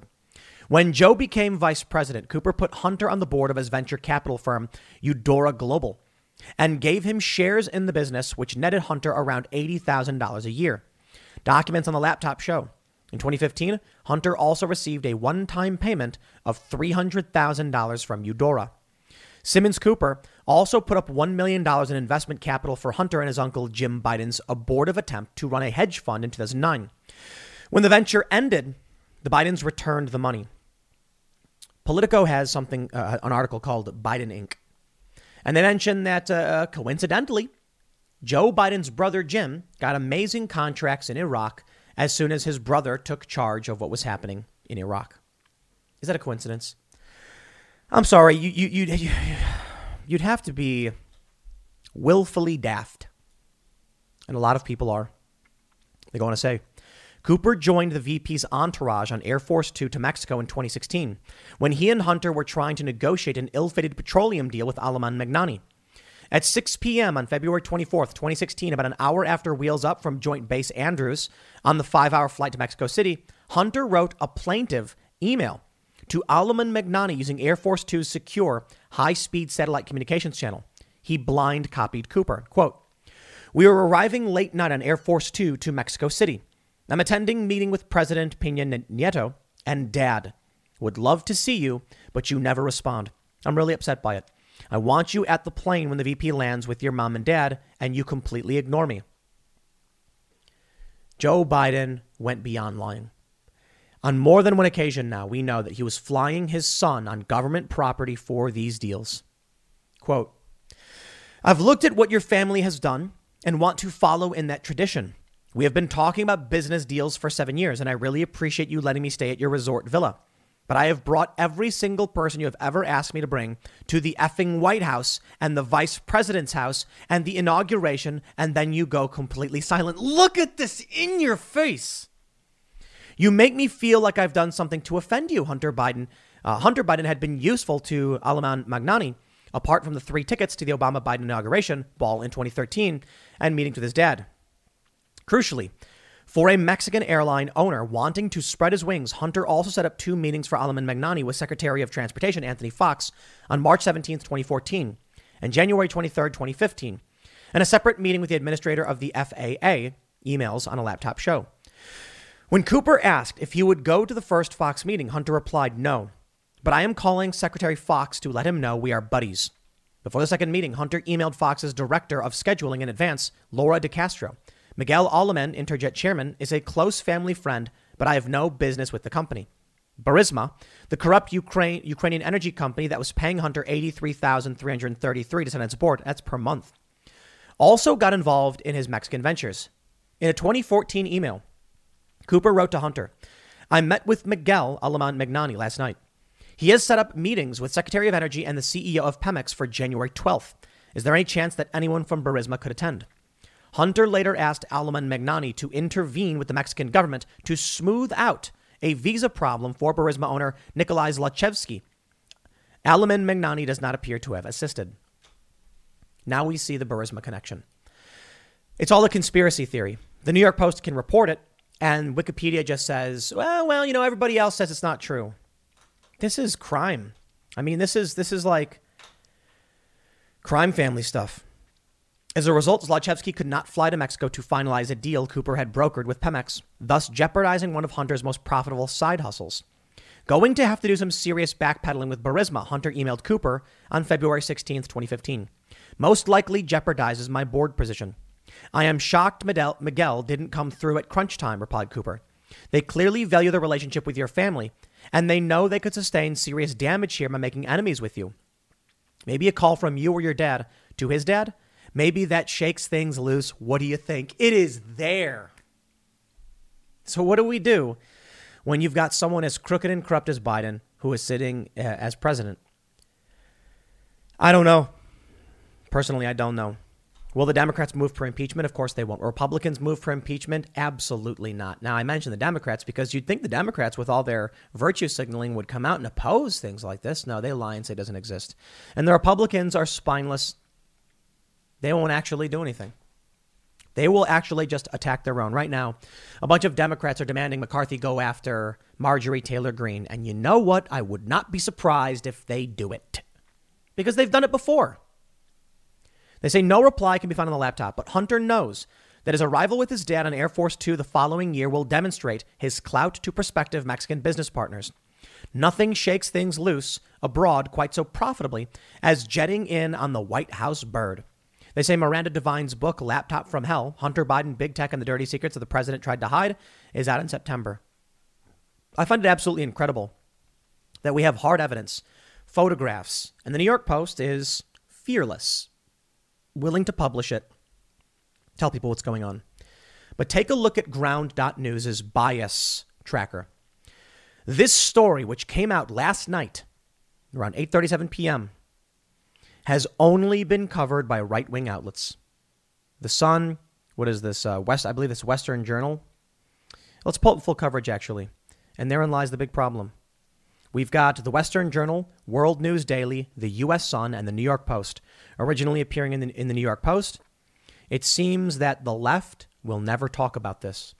When Joe became vice president, Cooper put Hunter on the board of his venture capital firm, Eudora Global, and gave him shares in the business, which netted Hunter around $80,000 a year. Documents on the laptop show. In 2015, Hunter also received a one time payment of $300,000 from Eudora. Simmons Cooper also put up $1 million in investment capital for Hunter and his uncle Jim Biden's abortive attempt to run a hedge fund in 2009. When the venture ended, the Bidens returned the money. Politico has something, uh, an article called Biden Inc. And they mention that uh, coincidentally, Joe Biden's brother Jim got amazing contracts in Iraq as soon as his brother took charge of what was happening in Iraq. Is that a coincidence? I'm sorry, you, you, you, you, you'd have to be willfully daft. And a lot of people are. They go on to say Cooper joined the VP's entourage on Air Force Two to Mexico in 2016 when he and Hunter were trying to negotiate an ill fated petroleum deal with Alemán Magnani. At 6 p.m. on February 24th, 2016, about an hour after Wheels Up from Joint Base Andrews on the five hour flight to Mexico City, Hunter wrote a plaintive email to Alemán Magnani using Air Force Two's secure high speed satellite communications channel. He blind copied Cooper. Quote, We are arriving late night on Air Force Two to Mexico City. I'm attending meeting with President Peña Nieto and Dad. Would love to see you, but you never respond. I'm really upset by it. I want you at the plane when the VP lands with your mom and dad, and you completely ignore me. Joe Biden went beyond lying. On more than one occasion now, we know that he was flying his son on government property for these deals. Quote I've looked at what your family has done and want to follow in that tradition. We have been talking about business deals for seven years, and I really appreciate you letting me stay at your resort villa. But I have brought every single person you have ever asked me to bring to the effing White House and the vice president's house and the inauguration, and then you go completely silent. Look at this in your face. You make me feel like I've done something to offend you, Hunter Biden. Uh, Hunter Biden had been useful to Aleman Magnani, apart from the three tickets to the Obama Biden inauguration ball in 2013 and meetings with his dad. Crucially, for a Mexican airline owner wanting to spread his wings, Hunter also set up two meetings for Alemán Magnani with Secretary of Transportation Anthony Foxx on March 17, 2014 and January 23, 2015, and a separate meeting with the administrator of the FAA, emails on a laptop show. When Cooper asked if he would go to the first Foxx meeting, Hunter replied, no. But I am calling Secretary Foxx to let him know we are buddies. Before the second meeting, Hunter emailed Foxx's director of scheduling in advance, Laura DeCastro. Miguel Alemán, Interjet chairman, is a close family friend, but I have no business with the company. Burisma, the corrupt Ukraine, Ukrainian energy company that was paying Hunter 83333 to send its board, that's per month, also got involved in his Mexican ventures. In a 2014 email, Cooper wrote to Hunter, I met with Miguel Alemán Magnani last night. He has set up meetings with Secretary of Energy and the CEO of Pemex for January 12th. Is there any chance that anyone from Burisma could attend? Hunter later asked Alemán Magnani to intervene with the Mexican government to smooth out a visa problem for Burisma owner Nikolai Zlochevsky. Alemán Magnani does not appear to have assisted. Now we see the Burisma connection. It's all a conspiracy theory. The New York Post can report it, and Wikipedia just says, well, well, you know, everybody else says it's not true. This is crime. I mean, this is this is like crime family stuff. As a result, Zlochevsky could not fly to Mexico to finalize a deal Cooper had brokered with Pemex, thus jeopardizing one of Hunter's most profitable side hustles. Going to have to do some serious backpedaling with Burisma, Hunter emailed Cooper on February 16, 2015. Most likely jeopardizes my board position. I am shocked Miguel didn't come through at crunch time, replied Cooper. They clearly value the relationship with your family, and they know they could sustain serious damage here by making enemies with you. Maybe a call from you or your dad to his dad. Maybe that shakes things loose. What do you think? It is there. So, what do we do when you've got someone as crooked and corrupt as Biden who is sitting uh, as president? I don't know. Personally, I don't know. Will the Democrats move for impeachment? Of course they won't. Republicans move for impeachment? Absolutely not. Now, I mentioned the Democrats because you'd think the Democrats, with all their virtue signaling, would come out and oppose things like this. No, they lie and say it doesn't exist. And the Republicans are spineless. They won't actually do anything. They will actually just attack their own. Right now, a bunch of Democrats are demanding McCarthy go after Marjorie Taylor Greene. And you know what? I would not be surprised if they do it because they've done it before. They say no reply can be found on the laptop, but Hunter knows that his arrival with his dad on Air Force Two the following year will demonstrate his clout to prospective Mexican business partners. Nothing shakes things loose abroad quite so profitably as jetting in on the White House bird. They say Miranda Devine's book, Laptop from Hell Hunter Biden, Big Tech, and the Dirty Secrets of the President Tried to Hide, is out in September. I find it absolutely incredible that we have hard evidence, photographs, and the New York Post is fearless willing to publish it, tell people what's going on. But take a look at ground.news's bias tracker. This story, which came out last night around 8:37 p.m., has only been covered by right-wing outlets. The Sun, what is this? Uh, West, I believe it's Western Journal. Let's pull up full coverage actually, and therein lies the big problem. We've got the Western Journal, World News Daily, the U.S. Sun, and the New York Post originally appearing in the, in the New York Post. It seems that the left will never talk about this.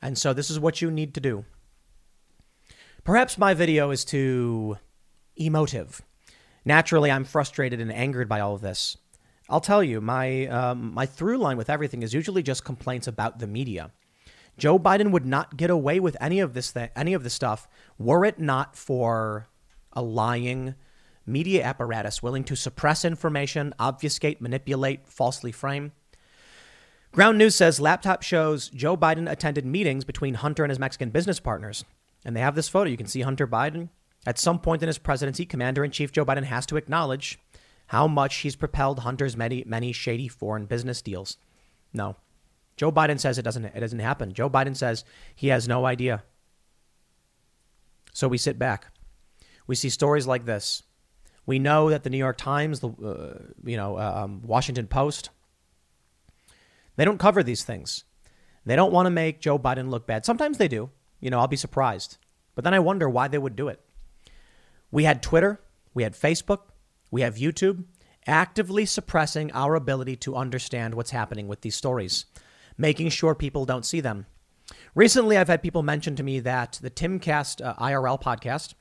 And so this is what you need to do. Perhaps my video is too emotive. Naturally, I'm frustrated and angered by all of this. I'll tell you, my, um, my through line with everything is usually just complaints about the media. Joe Biden would not get away with any of this th- any of this stuff were it not for a lying media apparatus willing to suppress information, obfuscate, manipulate, falsely frame. Ground News says laptop shows Joe Biden attended meetings between Hunter and his Mexican business partners. And they have this photo. You can see Hunter Biden. At some point in his presidency, Commander in Chief Joe Biden has to acknowledge how much he's propelled Hunter's many, many shady foreign business deals. No, Joe Biden says it doesn't it doesn't happen. Joe Biden says he has no idea. So we sit back. We see stories like this. We know that the New York Times, the uh, you know uh, um, Washington Post, they don't cover these things. They don't want to make Joe Biden look bad. Sometimes they do. You know, I'll be surprised. But then I wonder why they would do it. We had Twitter, we had Facebook, we have YouTube actively suppressing our ability to understand what's happening with these stories. making sure people don't see them. Recently, I've had people mention to me that the Timcast uh, IRL podcast,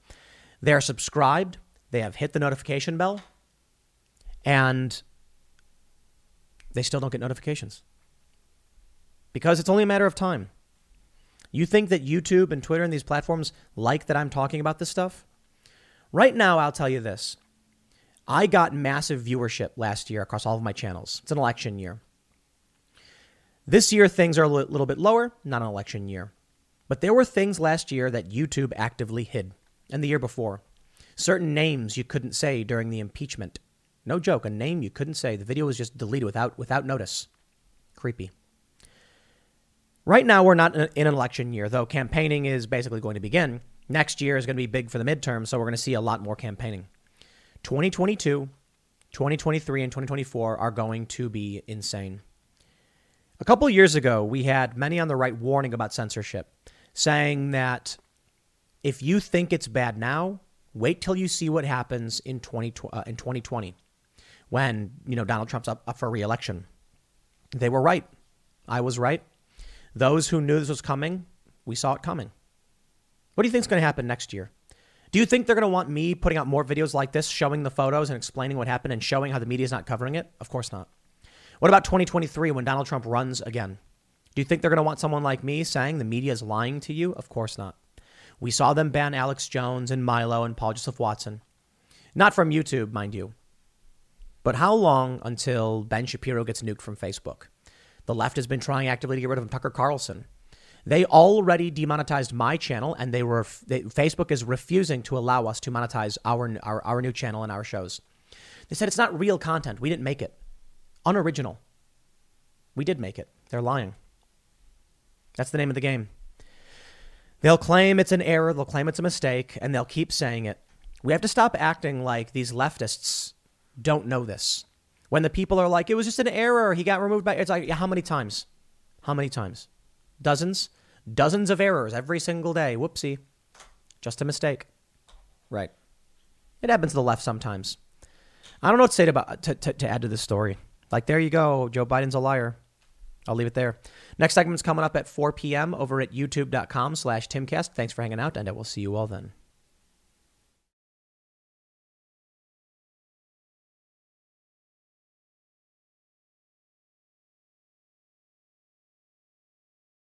they're subscribed, they have hit the notification bell, and they still don't get notifications. Because it's only a matter of time. You think that YouTube and Twitter and these platforms like that I'm talking about this stuff? Right now, I'll tell you this. I got massive viewership last year across all of my channels. It's an election year. This year, things are a little bit lower, not an election year. But there were things last year that YouTube actively hid, and the year before. Certain names you couldn't say during the impeachment. No joke, a name you couldn't say. The video was just deleted without, without notice. Creepy. Right now, we're not in an election year, though campaigning is basically going to begin. Next year is going to be big for the midterm, so we're going to see a lot more campaigning. 2022, 2023, and 2024 are going to be insane. A couple years ago, we had many on the right warning about censorship, saying that if you think it's bad now, wait till you see what happens in 20, uh, in 2020 when, you know, Donald Trump's up, up for reelection. They were right. I was right. Those who knew this was coming, we saw it coming. What do you think is going to happen next year? Do you think they're going to want me putting out more videos like this, showing the photos and explaining what happened and showing how the media is not covering it? Of course not. What about 2023 when Donald Trump runs again? Do you think they're going to want someone like me saying the media is lying to you? Of course not. We saw them ban Alex Jones and Milo and Paul Joseph Watson. Not from YouTube, mind you. But how long until Ben Shapiro gets nuked from Facebook? The left has been trying actively to get rid of him. Tucker Carlson. They already demonetized my channel, and they were they, Facebook is refusing to allow us to monetize our, our our new channel and our shows. They said it's not real content. We didn't make it. Unoriginal. We did make it. They're lying. That's the name of the game. They'll claim it's an error, they'll claim it's a mistake, and they'll keep saying it. We have to stop acting like these leftists don't know this. When the people are like, it was just an error, he got removed by, it's like, how many times? How many times? Dozens? Dozens of errors every single day. Whoopsie. Just a mistake. Right. It happens to the left sometimes. I don't know what to say to, to, to add to this story. Like, there you go. Joe Biden's a liar. I'll leave it there. Next segment's coming up at 4 p.m. over at youtube.com slash timcast. Thanks for hanging out, and I will see you all then.